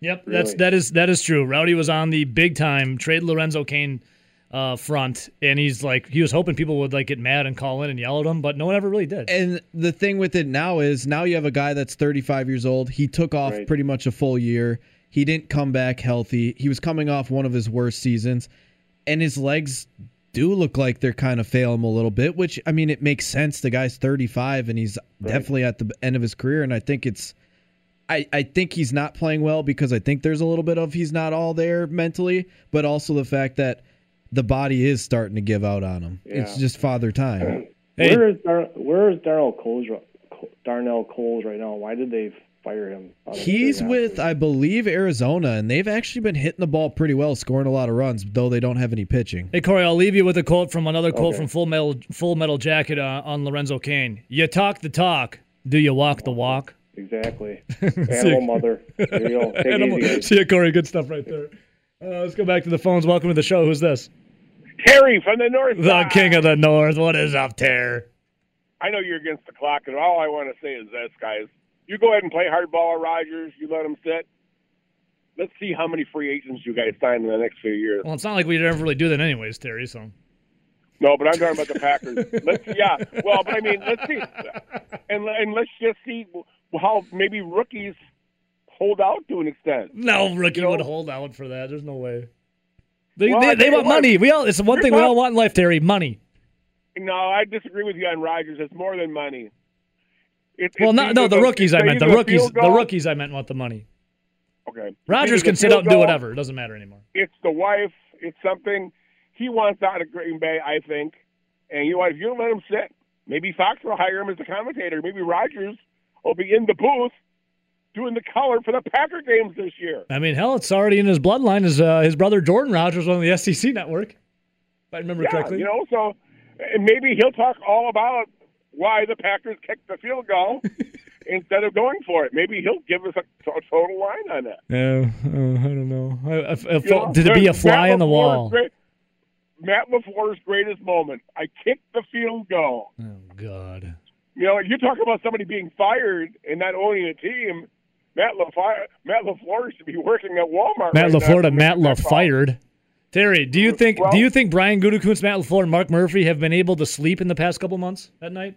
Yep, that's that is that is true. Rowdy was on the big time trade Lorenzo Cain uh, front, and he's like he was hoping people would like get mad and call in and yell at him, but no one ever really did. And the thing with it now is now you have a guy that's 35 years old. He took off Right. pretty much a full year. He didn't come back healthy. He was coming off one of his worst seasons, and his legs do look like they're kind of failing him a little bit. Which I mean, it makes sense. The guy's 35 and he's Right. definitely at the end of his career, and I think it's. I, I think he's not playing well because I think there's a little bit of he's not all there mentally, but also the fact that the body is starting to give out on him. It's just father time. [CLEARS THROAT] Hey. Where is Dar- where is Darnell Coles? Darnell Coles right now? Why did they fire him? He's with. I believe, Arizona, and they've actually been hitting the ball pretty well, scoring a lot of runs, though they don't have any pitching. Hey Corey, I'll leave you with a quote from another quote Okay. from Full Metal Full Metal Jacket uh, on Lorenzo Cain. You talk the talk, do you walk the walk? exactly. [LAUGHS] Animal mother. There you go. Animal- See [LAUGHS] ya, Corey. Good stuff right there. Uh, let's go back to the phones. Welcome to the show. Who's this? Terry from the north The side. King of the North. What is up, Terry? I know you're against the clock, and all I want to say is this, guys. You go ahead and play hardball at Rodgers. You let him sit. Let's see how many free agents you guys sign in the next few years. Well, it's not like we'd ever really do that anyways, Terry. So No, but I'm talking about the Packers. let's yeah. Well, but I mean, let's see, and and let's just see how maybe rookies hold out to an extent. no rookie You know- would hold out for that. There's no way. They, Well, they, they want what, money. We all. It's the one thing we all want in life, Terry. Money. No, I disagree with you on Rodgers. It's more than money. It, Well, it's no, The rookies. I meant the rookies. The rookies. I meant want the money. Okay. Rodgers can sit out and do whatever. It doesn't matter anymore. It's the wife. It's something he wants out of Green Bay, I think. And you know what? If you don't let him sit, maybe Fox will hire him as a commentator. Maybe Rodgers will be in the booth doing the color for the Packer games this year. I mean, hell, it's already in his bloodline. His uh, his brother Jordan Rodgers on the SEC network. If I remember yeah, correctly. you know. So maybe he'll talk all about why the Packers kicked the field goal [LAUGHS] instead of going for it. Maybe he'll give us a, a total line on that. Yeah, uh, I don't know. I, I, I felt, know, did it be a fly Matt on the LaFleur's wall? great- Matt LaFleur's greatest moment. I kicked the field goal. Oh God. You know, you talk about somebody being fired and not owning a team. Matt LaFleur, Matt LaFleur should be working at Walmart. Matt right LaFleur to Matt make that call. LaFired. Terry, do you think Well- do you think Brian Gutekunst, Matt LaFleur, and Mark Murphy have been able to sleep in the past couple months at night?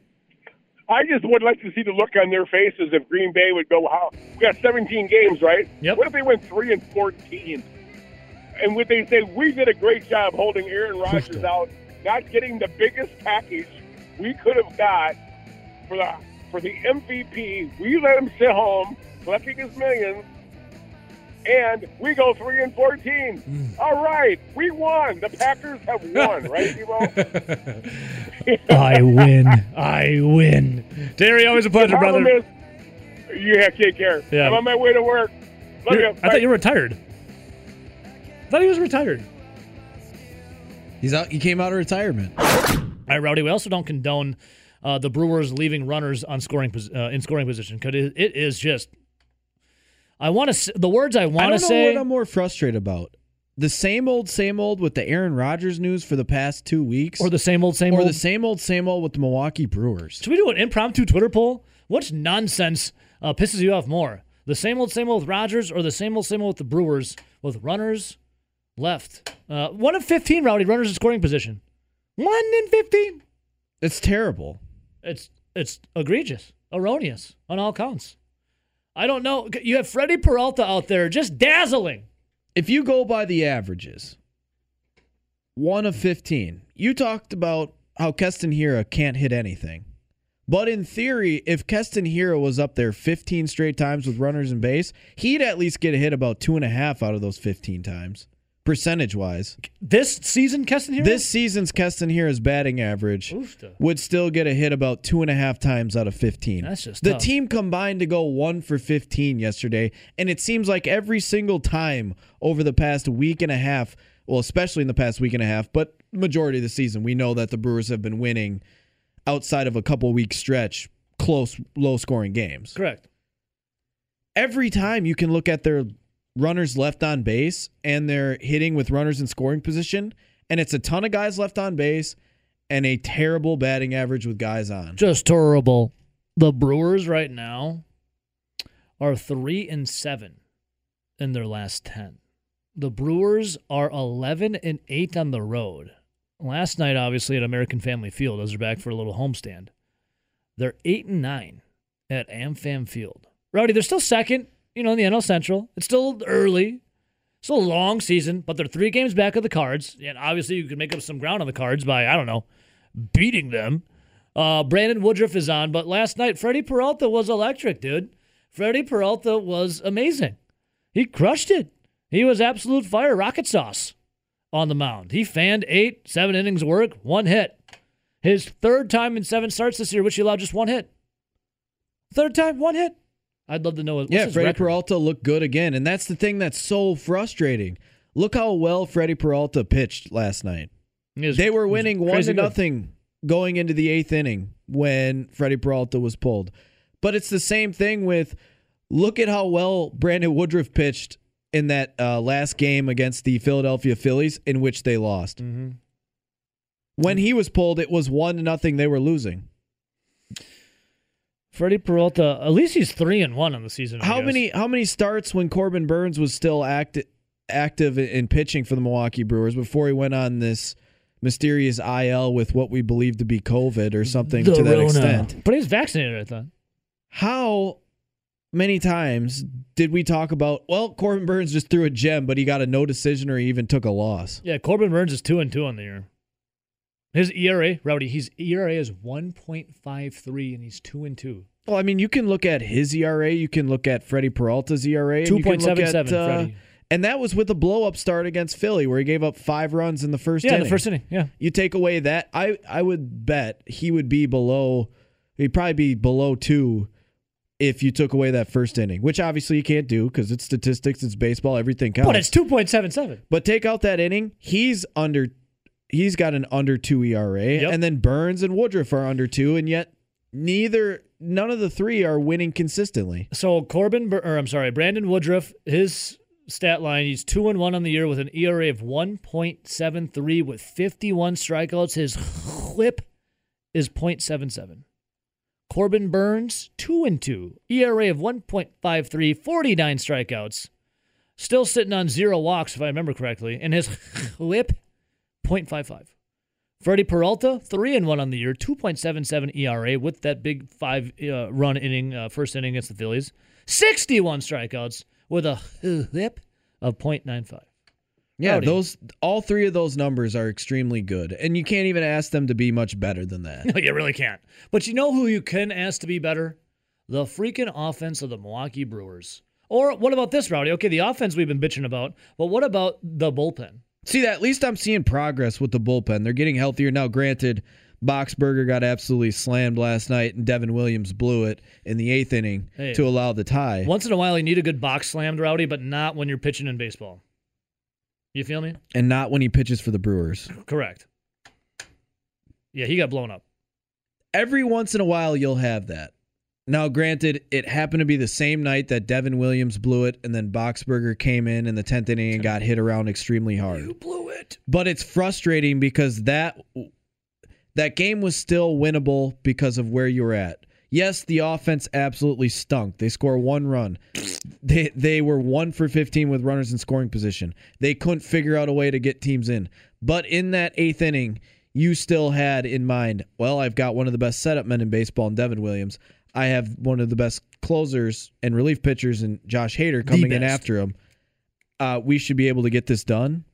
I just would like to see the look on their faces if Green Bay would go. How we got 17 games, right? Yep. What if they went three and 14? And would they say we did a great job holding Aaron [LAUGHS] Rodgers out, not getting the biggest package we could have got for the for the MVP? We let him sit home collecting his millions, and we go three and 14. All right, we won. The Packers have won, [LAUGHS] right, Ebo? [LAUGHS] I win. I win. Terry, always a pleasure, brother. is, yeah, take care. Yeah. I'm on my way to work. Love You're- you. I thought you were retired. I thought he was retired. He's out. He came out of retirement. All right, Rowdy. We also don't condone uh, the Brewers leaving runners on scoring uh, in scoring position because it, it is just. I want to the words I I want don't to know say. what I'm more frustrated about. The same old, same old with the Aaron Rodgers news for the past two weeks, or the same old, same or old. the same old, same old with the Milwaukee Brewers. Should we do an impromptu Twitter poll? Which nonsense uh, pisses you off more? The same old, same old with Rodgers, or the same old, same old with the Brewers with runners left? Uh, one of fifteen rowdy runners in scoring position. One in fifteen. It's terrible. It's it's egregious, erroneous on all counts. I don't know. You have Freddie Peralta out there just dazzling. If you go by the averages, one of 15. You talked about how Keston Hiura can't hit anything. But in theory, if Keston Hiura was up there 15 straight times with runners in base, he'd at least get a hit about two and a half out of those 15 times, percentage wise. This season, Keston Hiura. This season's Keston Hiura is batting average Oofta. would still get a hit about two and a half times out of 15. That's just the tough. team combined to go one for 15 yesterday, and it seems like every single time over the past week and a half, well, especially in the past week and a half, but majority of the season, we know that the Brewers have been winning outside of a couple week stretch, close, low scoring games. correct. Every time you can look at their runners left on base and they're hitting with runners in scoring position, and it's a ton of guys left on base and a terrible batting average with guys on. Just terrible. The Brewers right now are three and seven in their last ten. The Brewers are eleven and eight on the road. Last night, obviously, at American Family Field, as they're back for a little homestand. They're eight and nine at AmFam Field. Rowdy, they're still second, you know, in the NL Central. It's still early. It's a long season, but they're three games back of the cards. And obviously you can make up some ground on the cards by, I don't know, beating them. Uh, Brandon Woodruff is on, but last night Freddie Peralta was electric, dude. Freddie Peralta was amazing. He crushed it. He was absolute fire, rocket sauce on the mound. He fanned eight, seven innings work, one hit. His third time in seven starts this year, which he allowed just one hit. Third time, one hit. I'd love to know. What's yeah, Freddie record? Peralta looked good again, and that's the thing that's so frustrating. Look how well Freddie Peralta pitched last night. Was- They were winning one to good. nothing going into the eighth inning when Freddie Peralta was pulled. But it's the same thing with look at how well Brandon Woodruff pitched in that uh, last game against the Philadelphia Phillies, in which they lost. Mhm. When he was pulled, it was one to nothing. They were losing. Freddie Peralta, at least he's three and one on the season. I How guess. many how many starts when Corbin Burnes was still active active in pitching for the Milwaukee Brewers before he went on this mysterious IL with what we believe to be COVID or something The to that Rona. extent? But he's vaccinated, I thought. How many times did we talk about? Well, Corbin Burnes just threw a gem, but he got a no decision or he even took a loss. Yeah, Corbin Burnes is two and two on the year. His ERA, Rowdy, his ERA is one point five three, and he's two and two. Well, I mean, you can look at his ERA, you can look at Freddie Peralta's ERA, and Two you can point look seven at, seven, uh, Freddie. And that was with a blow up start against Philly, where he gave up five runs in the first Yeah, in inning. the first inning. Yeah, You take away that, I I would bet he would be below. He'd probably be below two if you took away that first inning, which obviously you can't do because it's statistics, it's baseball, everything counts. but it's two point seven seven. But take out that inning, he's under. He's got an under two ERA, Yep. and then Burnes and Woodruff are under two, and yet neither, none of the three are winning consistently. So Corbin, or I'm sorry, Brandon Woodruff, his stat line, he's two and one on the year with an ERA of one point seven three with fifty one strikeouts. His whip is 0.77. Corbin Burnes, two and two, ERA of 1.53, 49 strikeouts. Still sitting on zero walks, if I remember correctly, and his [LAUGHS] whip 0.55. Freddie Peralta, three and one on the year, 2.77 ERA with that big five uh, run inning, uh, first inning against the Phillies. 61 strikeouts with a [LAUGHS] whip of 0.95. Yeah, Howdy. those all three of those numbers are extremely good, and you can't even ask them to be much better than that. [LAUGHS] No, you really can't. But you know who you can ask to be better? The freaking offense of the Milwaukee Brewers. Or what about this, Rowdy? Okay, the offense we've been bitching about, but what about the bullpen? See that? At least I'm seeing progress with the bullpen. They're getting healthier now. Granted, Boxberger got absolutely slammed last night, and Devin Williams blew it in the eighth inning Hey. to allow the tie. Once in a while, you need a good box slammed, Rowdy, but not when you're pitching in baseball. You feel me? and not when he pitches for the Brewers. Correct. Yeah, he got blown up. Every once in a while, you'll have that. Now, granted, it happened to be the same night that Devin Williams blew it, and then Boxberger came in in the tenth inning and got hit around extremely hard. You blew it. But it's frustrating because that that game was still winnable because of where you were at. Yes, the offense absolutely stunk. They score one run. They they were one for fifteen with runners in scoring position. They couldn't figure out a way to get teams in. But in that eighth inning, you still had in mind, well, I've got one of the best setup men in baseball in Devin Williams. I have one of the best closers and relief pitchers and Josh Hader coming in after him. Uh, we should be able to get this done.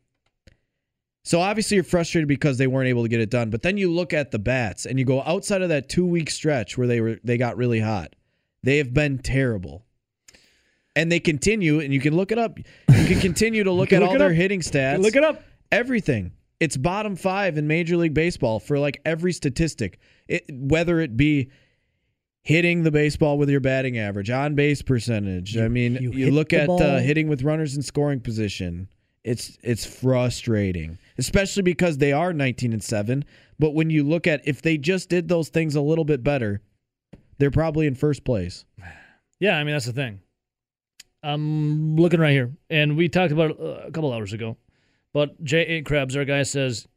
So obviously you're frustrated because they weren't able to get it done. But then you look at the bats and you go outside of that two week stretch where they were they got really hot. They have been terrible. And they continue, and you can look it up. You can continue to [LAUGHS] look at look all their up. hitting stats. Look it up. Everything. It's bottom five in Major League Baseball for like every statistic. It, whether it be hitting the baseball with your batting average, on base percentage. I mean, you you, look at uh, hitting with runners in scoring position. It's it's frustrating, especially because they are 19 and 7, but when you look at if they just did those things a little bit better, they're probably in first place. Yeah, I mean that's the thing. I'm looking right here, and we talked about it uh, a couple hours ago. But J. Eight Krebs, our guy, says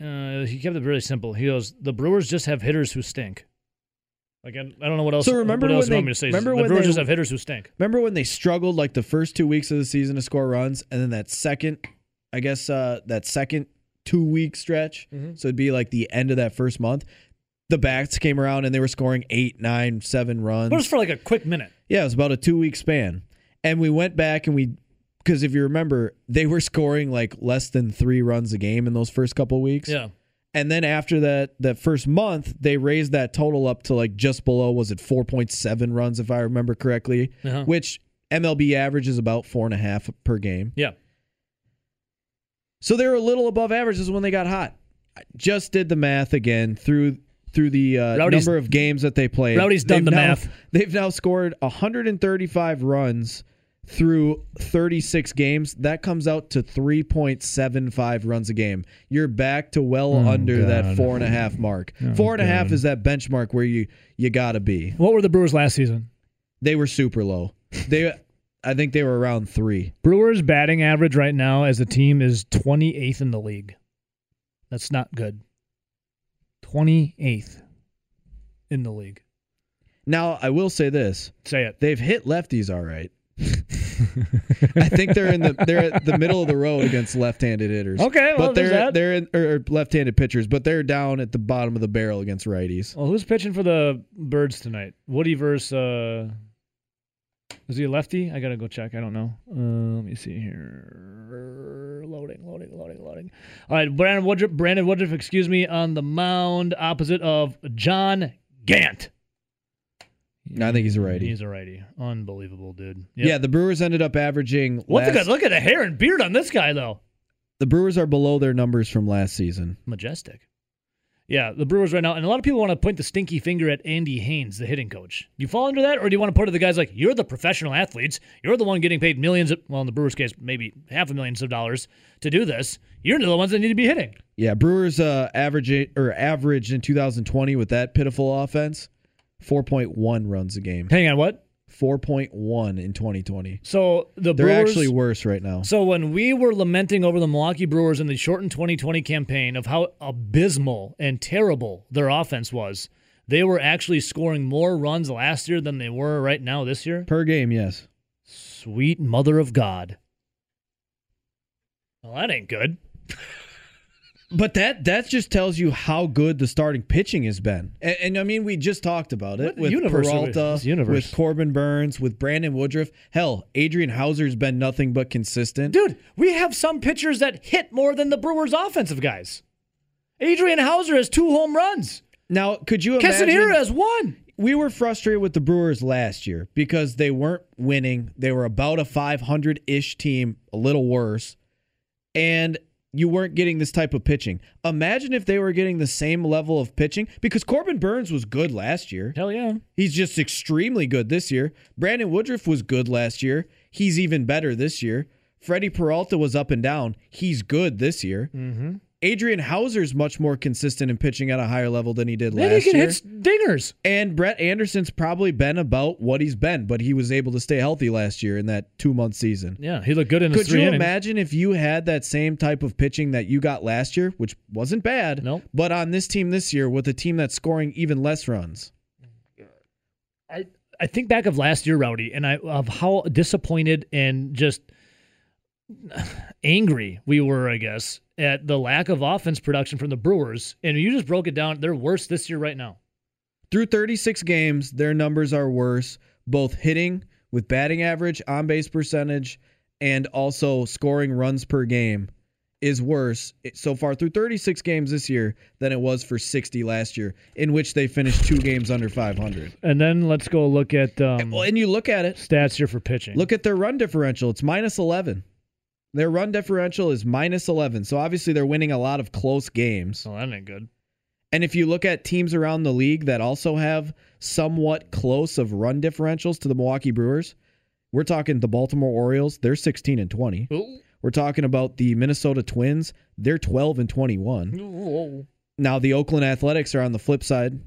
uh, he kept it really simple. He goes, "The Brewers just have hitters who stink." Like I, I don't know what else. So remember what else when you want they- me to say? remember the when Brewers they- just have hitters who stink. Remember when they struggled like the first 2 weeks of the season to score runs and then that second I guess uh that second 2 week stretch, Mhm. so it'd be like the end of that first month. The bats came around and they were scoring eight, nine, seven runs. But it was for like a quick minute. Yeah, it was about a two week span. And we went back and we, because if you remember, they were scoring like less than three runs a game in those first couple weeks. Yeah. And then after that, that first month, they raised that total up to like just below, was it 4.7 runs, if I remember correctly, Uh-huh. which MLB average is about four and a half per game. Yeah. So they were a little above average. This is when they got hot. I just did the math again through through the uh, number of games that they played. Rowdy's done They've the now- math. [LAUGHS] They've now scored 135 runs through 36 games. That comes out to 3.75 runs a game. You're back to well Oh, under that four and a half mark. Oh, four and a half God. is that benchmark where you you gotta be. What were the Brewers last season? They were super low. They, I think they were around three. Brewers batting average right now as a team is 28th in the league. That's not good. 28th in the league. Now I will say this: Say it. they've hit lefties all right. I think they're in the they're at the middle of the road against left-handed hitters. Okay, well, but they're they're in, or, or left-handed pitchers, but they're down at the bottom of the barrel against righties. Well, who's pitching for the Birds tonight? Woody versus. Uh, is he a lefty? I gotta go check. I don't know. Uh, let me see here. Loading, loading, loading, loading. All right, Brandon Woodruff. Brandon Woodruff, excuse me, on the mound opposite of John Gant. I think he's a righty. He's a righty. Unbelievable, dude. Yep. Yeah, the Brewers ended up averaging. What the last- good? Look at the hair and beard on this guy, though. The Brewers are below their numbers from last season. Majestic. Yeah, the Brewers right now, and a lot of people want to point the stinky finger at Andy Haynes, the hitting coach. Do You fall under that, or do you want to point at the guys like you're the professional athletes, you're the one getting paid millions, of, well, in the Brewers' case, maybe half a millions of dollars to do this. You're the ones that need to be hitting. Yeah, Brewers uh, average or averaged in 2020 with that pitiful offense, 4.1 runs a game. Hang on, what? 4.1 in 2020. So the They're Brewers actually worse right now. So when we were lamenting over the Milwaukee Brewers in the shortened 2020 campaign of how abysmal and terrible their offense was, they were actually scoring more runs last year than they were right now this year. Per game, yes. Sweet mother of God. Well, that ain't good. [LAUGHS] But that that just tells you how good the starting pitching has been. And, and I mean, we just talked about it What with universe Peralta, with Corbin Burnes, with Brandon Woodruff. Hell, Adrian Houser's been nothing but consistent. Dude, we have some pitchers that hit more than the Brewers offensive guys. Adrian Houser has two home runs. Now, could you imagine? Castanera has one. we were frustrated with the Brewers last year because they weren't winning. They were about a 500 ish team, a little worse, and you weren't getting this type of pitching. Imagine if they were getting the same level of pitching because Corbin Burnes was good last year. Hell yeah. He's just extremely good this year. Brandon Woodruff was good last year. He's even better this year. Freddie Peralta was up and down. He's good this year. Mm-hmm. Adrian Houser's much more consistent in pitching at a higher level than he did Man, he last can year. hit dingers. And Brett Anderson's probably been about what he's been, but he was able to stay healthy last year in that two month season. Yeah, he looked good in his Could you innings. imagine if you had that same type of pitching that you got last year, which wasn't bad, Nope. but on this team this year with a team that's scoring even less runs? I, I think back of last year, Rowdy, and I of how disappointed and just angry we were, I guess, at the lack of offense production from the Brewers. And you just broke it down. They're worse this year right now. Through 36 games, their numbers are worse, both hitting with batting average, on base percentage, and also scoring runs per game is worse so far through 36 games this year than it was for 60 last year, in which they finished two games under 500. And then let's go look at um, Well, and you look at it, stats here for pitching. look at their run differential. It's minus 11. Their run differential is minus 11. So obviously they're winning a lot of close games. Oh, that ain't good. And if you look at teams around the league that also have somewhat close of run differentials to the Milwaukee Brewers, we're talking the Baltimore Orioles, they're 16 and 20. Ooh. We're talking about the Minnesota Twins, they're 12 and 21. Ooh. Now the Oakland Athletics are on the flip side.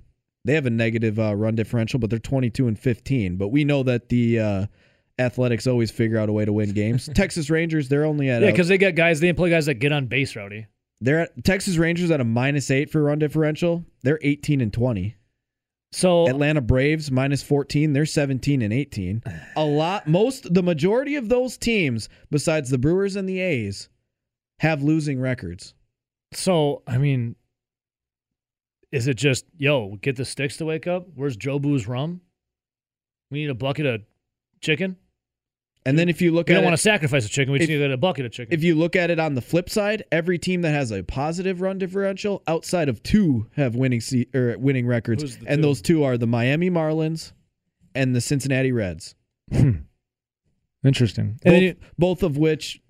They have a negative uh, run differential, but they're 22 and 15. But we know that the uh, Athletics always figure out a way to win games. [LAUGHS] Texas Rangers, they're only at Yeah, because they got guys, they employ guys that get on base, Rowdy. they're at Texas Rangers at a minus eight for run differential. They're 18 and 20. So Atlanta Braves minus 14. They're 17 and 18. A lot, most, the majority of those teams, besides the Brewers and the A's, have losing records. So, I mean, is it just, yo, get the sticks to wake up? Where's Jobu's rum? We need a bucket of chicken. And then if you look We at don't want to sacrifice a chicken. We just if- need to get a bucket of chicken. if you look at it on the flip side, every team that has a positive run differential outside of two have winning se- or winning records, and two? those two are the Miami Marlins and the Cincinnati Reds. Interesting. Both, both of which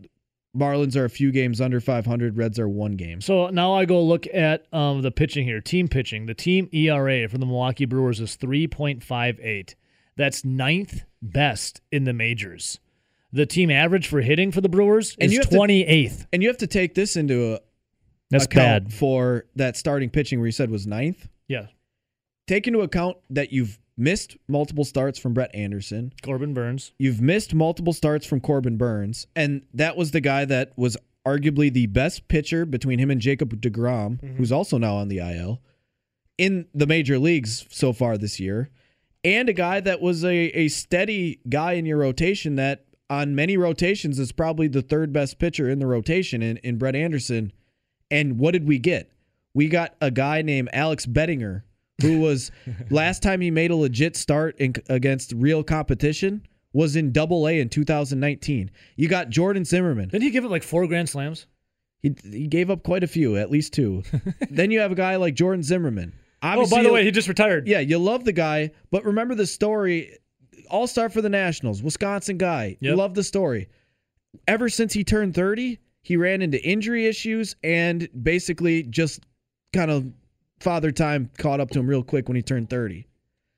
Marlins are a few games under 500, Reds are one game. so now I go look at um, the pitching here. Team pitching. The team ERA for the Milwaukee Brewers is 3.58. That's ninth best in the majors. The team average for hitting for the Brewers And is you 28th. And you have to take this into a That's account bad. for that starting pitching where you said was ninth. Yeah. Take into account that you've missed multiple starts from Brett Anderson. Corbin Burnes. You've missed multiple starts from Corbin Burnes, and that was the guy that was arguably the best pitcher between him and Jacob DeGrom, Mm-hmm. who's also now on the IL, in the major leagues so far this year, and a guy that was a, a steady guy in your rotation that on many rotations is probably the third best pitcher in the rotation in, in Brett Anderson. And what did we get? We got a guy named Alex Bettinger, who [LAUGHS] was last time he made a legit start in, against real competition was in Double A in 2019. You got Jordan Zimmermann. Didn't he give it like four grand slams? He, he gave up quite a few, at least two. [LAUGHS] then you have a guy like Jordan Zimmermann. oh, by the way, he just retired. yeah, you love the guy, but remember the story. All star for the Nationals, Wisconsin guy. Yep. love the story. Ever since he turned 30, he ran into injury issues and basically just kind of father time caught up to him real quick when he turned 30.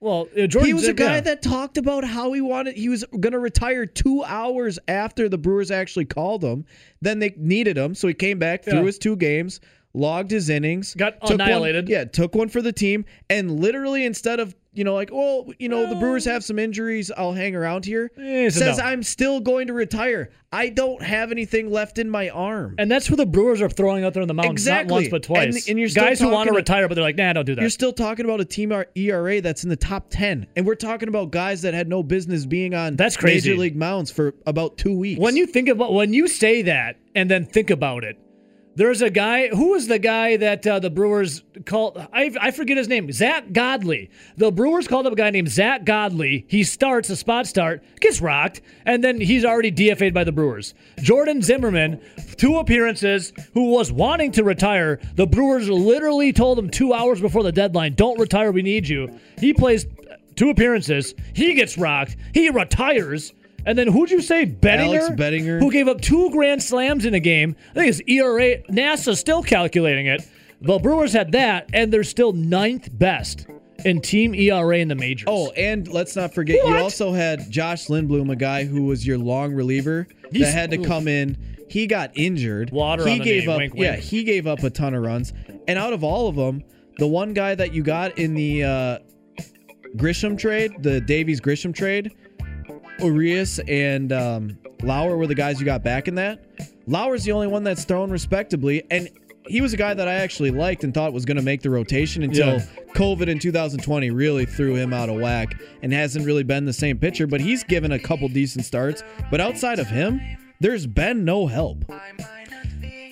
Well, uh, Jordan he was a guy yeah. that talked about how he wanted he was going to retire 2 hours after the Brewers actually called him. Then they needed him, so he came back, threw his two games, logged his innings, Got took one- annihilated. yeah, took one for the team and literally instead of, you know, like, well, you know, the Brewers have some injuries, I'll hang around here. Eh, says no. I'm still going to retire. I don't have anything left in my arm. And that's who the Brewers are throwing out there on the mound. Exactly. Not once, but twice. And- and you're Guys who want to retire, but they're like, nah, don't do that. You're still talking about a team ERA that's in the top 10. And we're talking about guys that had no business being on That's crazy. major league mounds for about 2 weeks. When you think about when you say that and then think about it, there's a guy who was the guy that uh, the Brewers called. I, I forget his name. Zach Godley. The Brewers called up a guy named Zach Godley. He starts a spot start, gets rocked, and then he's already DFA'd by the Brewers. Jordan Zimmermann, two appearances, who was wanting to retire. The Brewers literally told him two hours before the deadline, "Don't retire. We need you." He plays two appearances. He gets rocked. He retires. And then who'd you say? Bettinger? Alex Bettinger. Who gave up two grand slams in a game. I think his ERA, NASA's still calculating it. The Brewers had that, and they're still ninth best in team ERA in the majors. Oh, and let's not forget, What? you also had Josh Lindblom, a guy who was your long reliever He's- that had to come in, He got injured. Water he gave knee, up. wink, yeah, he gave up a ton of runs. And out of all of them, the one guy that you got in the uh, Grisham trade, the Davies Grisham trade, Urias and um, Lauer were the guys you got back in that. Lauer's the only one that's thrown respectably, and he was a guy that I actually liked and thought was going to make the rotation until Yeah. COVID in 2020 really threw him out of whack and hasn't really been the same pitcher. But he's given a couple decent starts. But outside of him, there's been no help.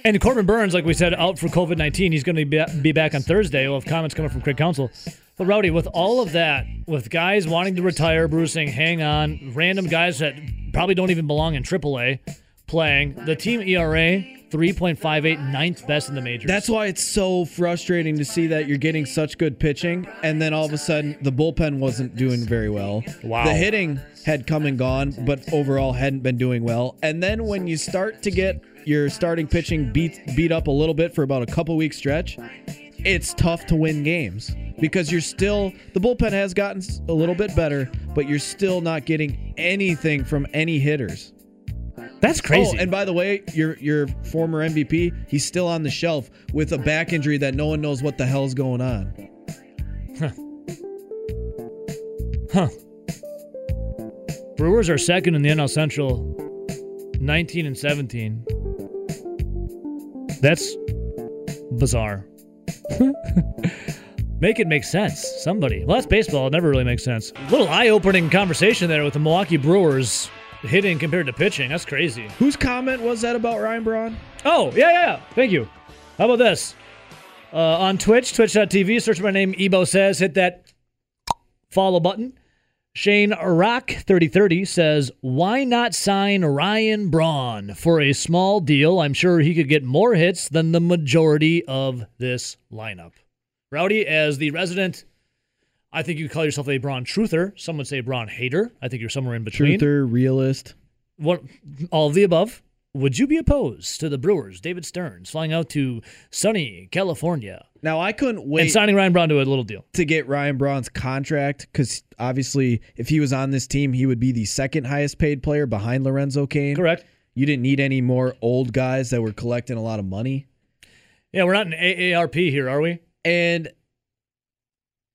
And Corbin Burnes, like we said, out for COVID 19. He's going to be, be back on Thursday. We'll have comments coming from Craig Counsell. But, Rowdy, with all of that, with guys wanting to retire, Bruce saying, hang on, random guys that probably don't even belong in AAA playing, the team ERA, 3.58, ninth best in the majors. That's why it's so frustrating to see that you're getting such good pitching, and then all of a sudden the bullpen wasn't doing very well. Wow. The hitting had come and gone, but overall hadn't been doing well. And then when you start to get your starting pitching beat beat up a little bit for about a couple week stretch, it's tough to win games because you're still the bullpen has gotten a little bit better, but you're still not getting anything from any hitters. That's oh, crazy. Oh, and by the way, your your former MVP, he's still on the shelf with a back injury that no one knows what the hell's going on. Huh. Brewers are second in the NL Central, 19 and 17. That's bizarre. [LAUGHS] make it make sense. Somebody. Well, that's baseball. It never really makes sense. little eye opening conversation there with the Milwaukee Brewers hitting compared to pitching. That's crazy. Whose comment was that about Ryan Braun? Oh, yeah, yeah, yeah. Thank you. How about this? Uh, on Twitch, twitch.tv, search my name, Ebo says, hit that follow button. Shane Rock 3030 says, Why not sign Ryan Braun for a small deal? I'm sure he could get more hits than the majority of this lineup. Rowdy, as the resident, I think you call yourself a Braun truther. Some would say Braun hater. I think you're somewhere in between. Truther, realist. What, all of the above. Would you be opposed to the Brewers, David Stearns, flying out to sunny California Now I couldn't wait and signing Ryan Braun to a little deal? to get Ryan Braun's contract because obviously, if he was on this team, he would be the second highest paid player behind Lorenzo Cain. Correct. You didn't need any more old guys that were collecting a lot of money. Yeah, we're not in AARP here, are we? And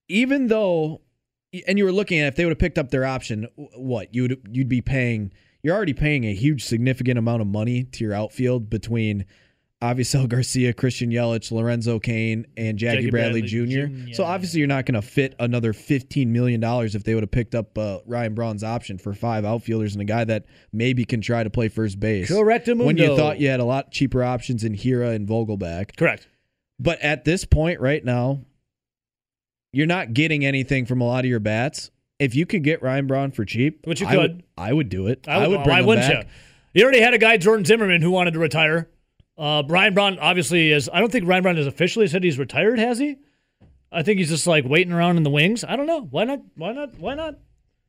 even though, and you were looking at if they would have picked up their option, what you would you'd be paying. You're already paying a huge, significant amount of money to your outfield between Avisail [LAUGHS] Garcia, Christian Yelich, Lorenzo Cain, and Jackie, Jackie Bradley, Bradley Jr. Jr. So obviously, you're not going to fit another 15 million dollars if they would have picked up uh, Ryan Braun's option for five outfielders and a guy that maybe can try to play first base. Correctamundo. When you thought you had a lot cheaper options in Hiura and Vogelbach. Correct. But at this point right now, you're not getting anything from a lot of your bats. If you could get Ryan Braun for cheap, Which you I would- could. I would do it. I would, I would why wouldn't back. you? You already had a guy, Jordan Zimmermann, who wanted to retire. Uh, Ryan Braun obviously is. I don't think Ryan Braun has officially said he's retired. Has he? I think he's just like waiting around in the wings. I don't know. Why not? Why not? Why not?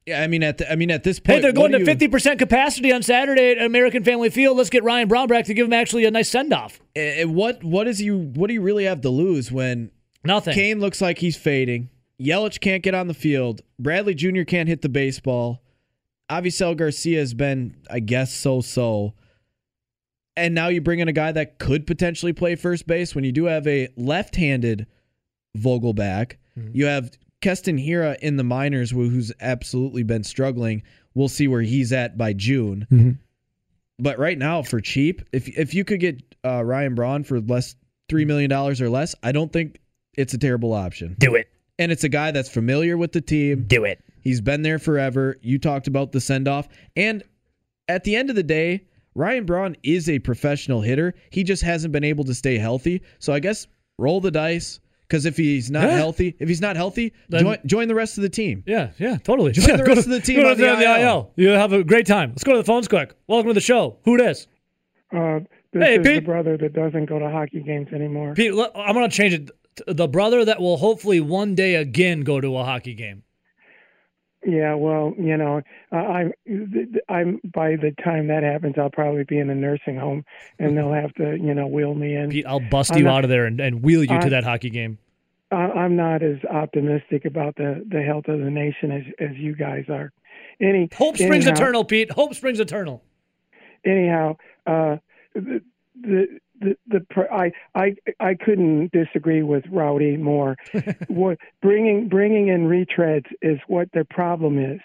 Yeah, I mean at the, I mean at this point, Hey, they're going to fifty percent capacity on Saturday at American Family Field. Let's get Ryan Braun back to give him actually a nice send off. eh, what what is you what do you really have to lose when Nothing. Cain looks like he's fading? Yelich can't get on the field. Bradley Jr. can't hit the baseball. Avisail Garcia has been, I guess, so so. And now you bring in a guy that could potentially play first base when you do have a left handed Vogelbach. You have Keston Hiura in the minors who's absolutely been struggling. We'll see where he's at by June. But right now, for cheap, if if you could get uh, Ryan Braun for less three million dollars or less, I don't think it's a terrible option. Do it. And it's a guy that's familiar with the team. Do it. He's been there forever. You talked about the send off. And at the end of the day, Ryan Braun is a professional hitter. He just hasn't been able to stay healthy. So I guess roll the dice. Because if he's not Yeah. healthy, if he's not healthy, Then- join, join the rest of the team. Yeah, yeah, totally. Join Yeah, the go rest to- of the team go on to the IL. You have a great time. Let's go to the phones quick. Welcome to the show. Who it is? Uh, this Hey, is the brother that doesn't go to hockey games anymore. Pete, look, I'm going to change it. The brother that will hopefully one day again go to a hockey game. Yeah, well, you know, uh, I'm I'm by the time that happens, I'll probably be in a nursing home, and they'll [LAUGHS] have to, you know, wheel me in. Pete, I'll bust I'm you not- out of there and, and wheel you to that hockey game. I'm not as optimistic about the the health of the nation as as you guys are. Any Hope springs anyhow, eternal, Pete. Hope springs eternal. Anyhow, uh, the the the, the I I I couldn't disagree with Rowdy more. [LAUGHS] what bringing bringing in retreads is what their problem is.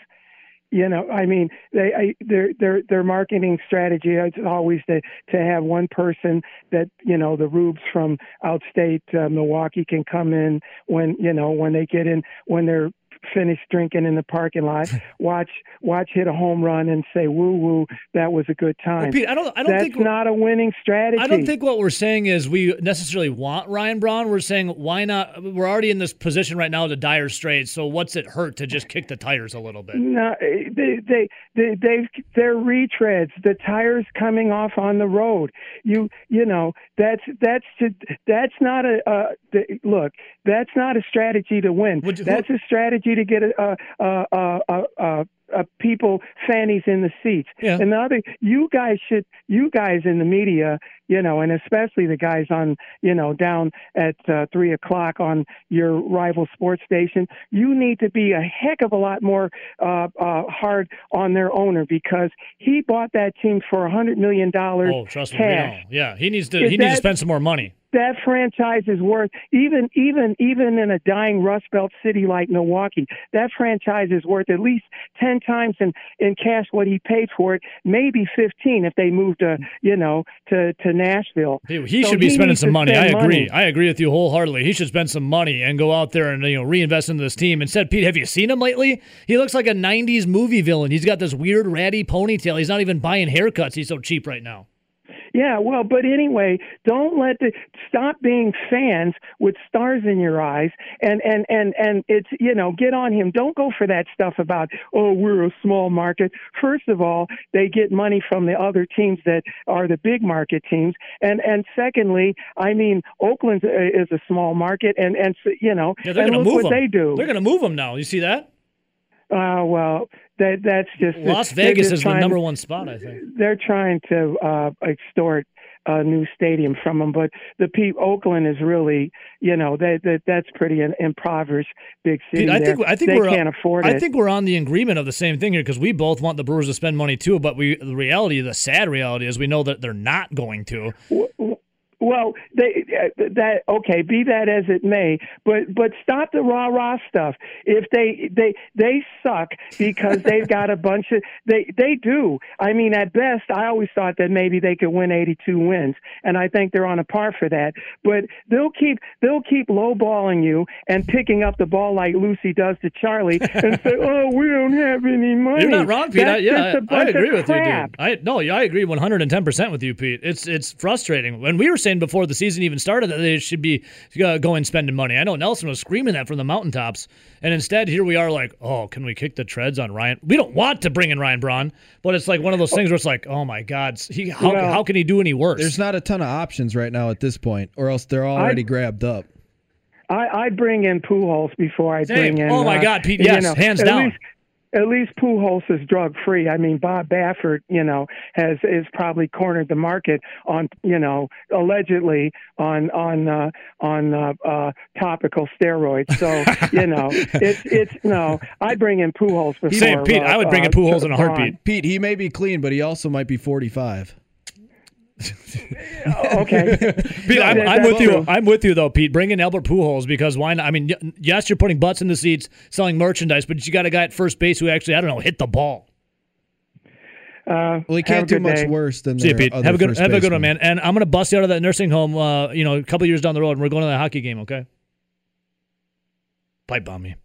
You know, I mean, they I, their their their marketing strategy is always to to have one person that you know the rubes from outstate uh, Milwaukee can come in when you know when they get in when they're finished drinking in the parking lot, [LAUGHS] watch watch hit a home run and say woo woo that was a good time. Well, Pete, I don't I don't That's think not a winning strategy. I don't think what we're saying is we necessarily want Ryan Braun. We're saying why not? We're already in this position right now to dire straits. So what's it hurt to just kick the tires a little bit? No, they they they they they're retreads. The tires coming off on the road. You you know that's that's just, that's not a uh, the, look. That's not a strategy to win. You- that's a strategy to get a a a a, a, people fannies in the seats. Yeah. And the other, you guys should, you guys in the media, you know, and especially the guys on, you know, down at uh, three o'clock on your rival sports station, you need to be a heck of a lot more uh, uh, hard on their owner because he bought that team for a hundred million dollars Oh, trust me, cash. know. Yeah, he needs to. Is He needs to spend some more money. That franchise is worth even even even in a dying Rust Belt city like Milwaukee, that franchise is worth at least ten times in in cash what he paid for it, maybe fifteen if they moved to you know to to Nashville. He, he So should be he spending some money. I agree. money. I agree with you wholeheartedly. He should spend some money and go out there and you know reinvest into this team. Instead, Pete, have you seen him lately? He looks like a '90s movie villain. He's got this weird ratty ponytail. He's not even buying haircuts. He's so cheap right now. Yeah, well, but anyway, don't let the stop being fans with stars in your eyes, and and and and it's you know get on him. Don't go for that stuff about oh we're a small market. First of all, they get money from the other teams that are the big market teams, and and secondly, I mean Oakland is a small market, and and you know Yeah, they're and look move what him. they do. They're going to move them now. You see that? Uh, well, that that's just Las Vegas just is the number one spot. I think. they're trying to uh, extort a new stadium from them, but the pe- Oakland is really, you know, that that that's pretty an impoverished big city. Pete, I there. think I think they we're can't afford it. I think we're on the agreement of the same thing here because we both want the Brewers to spend money too. But we the reality, the sad reality, is we know that they're not going to. Well, they uh, that okay, be that as it may, but but stop the rah rah stuff. If they they they suck because they've [LAUGHS] got a bunch of they they do. I mean, at best, I always thought that maybe they could win 82 wins, and I think they're on a par for that. But they'll keep they'll keep lowballing you and picking up the ball like Lucy does to Charlie and say, [LAUGHS] "Oh, we don't have any money." You're not wrong, Pete. I, yeah, I, agree with you, dude. I no, I agree 110 percent with you, Pete. It's it's frustrating. When we were saying before the season even started that they should be uh, going spending money. I know Nelson was screaming that from the mountaintops, and instead here we are like, oh, can we kick the treads on Ryan? We don't want to bring in Ryan Braun, but it's like one of those things where it's like, oh my God, he how, Well, how can he do any worse? There's not a ton of options right now at this point, or else they're already grabbed up. I, I bring in Pujols before I Same. bring in. Oh, my uh, God, Pete, you yes, know, hands down. Least, at least Pujols is drug free. I mean, Bob Baffert, you know, has is probably cornered the market on, you know, allegedly on on uh, on uh, uh, topical steroids. So you know, [LAUGHS] it's it's no. I bring in Pujols before. Same, Pete. uh, I would bring in uh, Pujols in a Braun. heartbeat. Pete, he may be clean, but he also might be 45. [LAUGHS] Okay. Pete, I'm, I'm with you. I'm with you though, Pete. Bring in Albert Pujols because why not? I mean, yes, you're putting butts in the seats, selling merchandise, but you got a guy at first base who actually, I don't know, hit the ball. Uh, Well, he have a can't do good much day. worse than See you, Pete. other Have a good, have a good one, man. And I'm gonna bust you out of that nursing home. Uh, you know, a couple years down the road, and we're going to that hockey game. Okay. Pipe bomb me,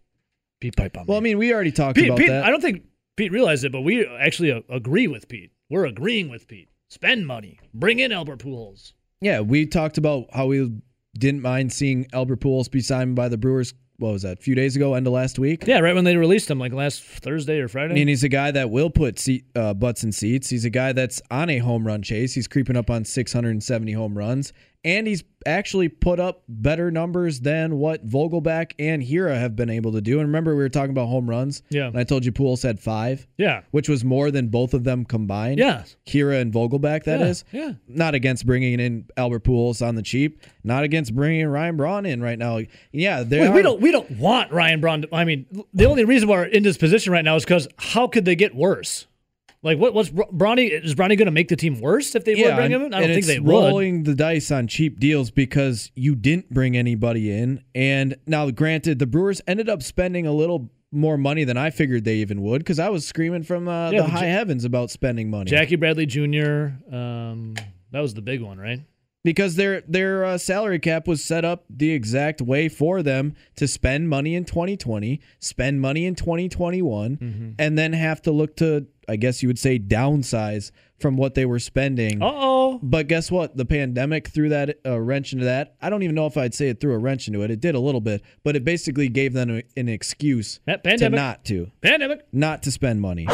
Pete. Pipe bomb Well, I mean, we already talked Pete, about Pete. that. I don't think Pete realized it, but we actually uh, agree with Pete. We're agreeing with Pete. Spend money. Bring in Albert Pujols. Yeah, we talked about how we didn't mind seeing Albert Pujols be signed by the Brewers. What was that? A few days ago, end of last week. Yeah, right when they released him, like last Thursday or Friday. I mean, he's a guy that will put seat, uh, butts in seats. He's a guy that's on a home run chase. He's creeping up on 670 home runs, and he's actually put up better numbers than what Vogelbach and Hiura have been able to do. And remember, we were talking about home runs. Yeah. And I told you Pujols had five. Yeah. Which was more than both of them combined. Yeah. Hiura and Vogelbach, That Yeah, is. yeah. Not against bringing in Albert Pujols on the cheap. Not against bringing Ryan Braun in right now. Yeah, Wait, we don't we don't want Ryan Braun. To, I mean, the only reason we're in this position right now is because how could they get worse? Like what? What's Br- Bronny? Is Bronny going to make the team worse if they would bring him in? I don't think they would. rolling the dice on cheap deals because you didn't bring anybody in. And now, granted, the Brewers ended up spending a little more money than I figured they even would because I was screaming from uh, Yeah, the high heavens about spending money. Jackie Bradley Jr. Um, that was the big one, right? because their their uh, salary cap was set up the exact way for them to spend money in 2020, spend money in 2021, Mm-hmm. and then have to look to I guess you would say downsize from what they were spending. Uh oh. But guess what? The pandemic threw that uh, wrench into that. I don't even know if I'd say it threw a wrench into it. It did a little bit, but it basically gave them a- an excuse That to not to Pandemic. not to spend money.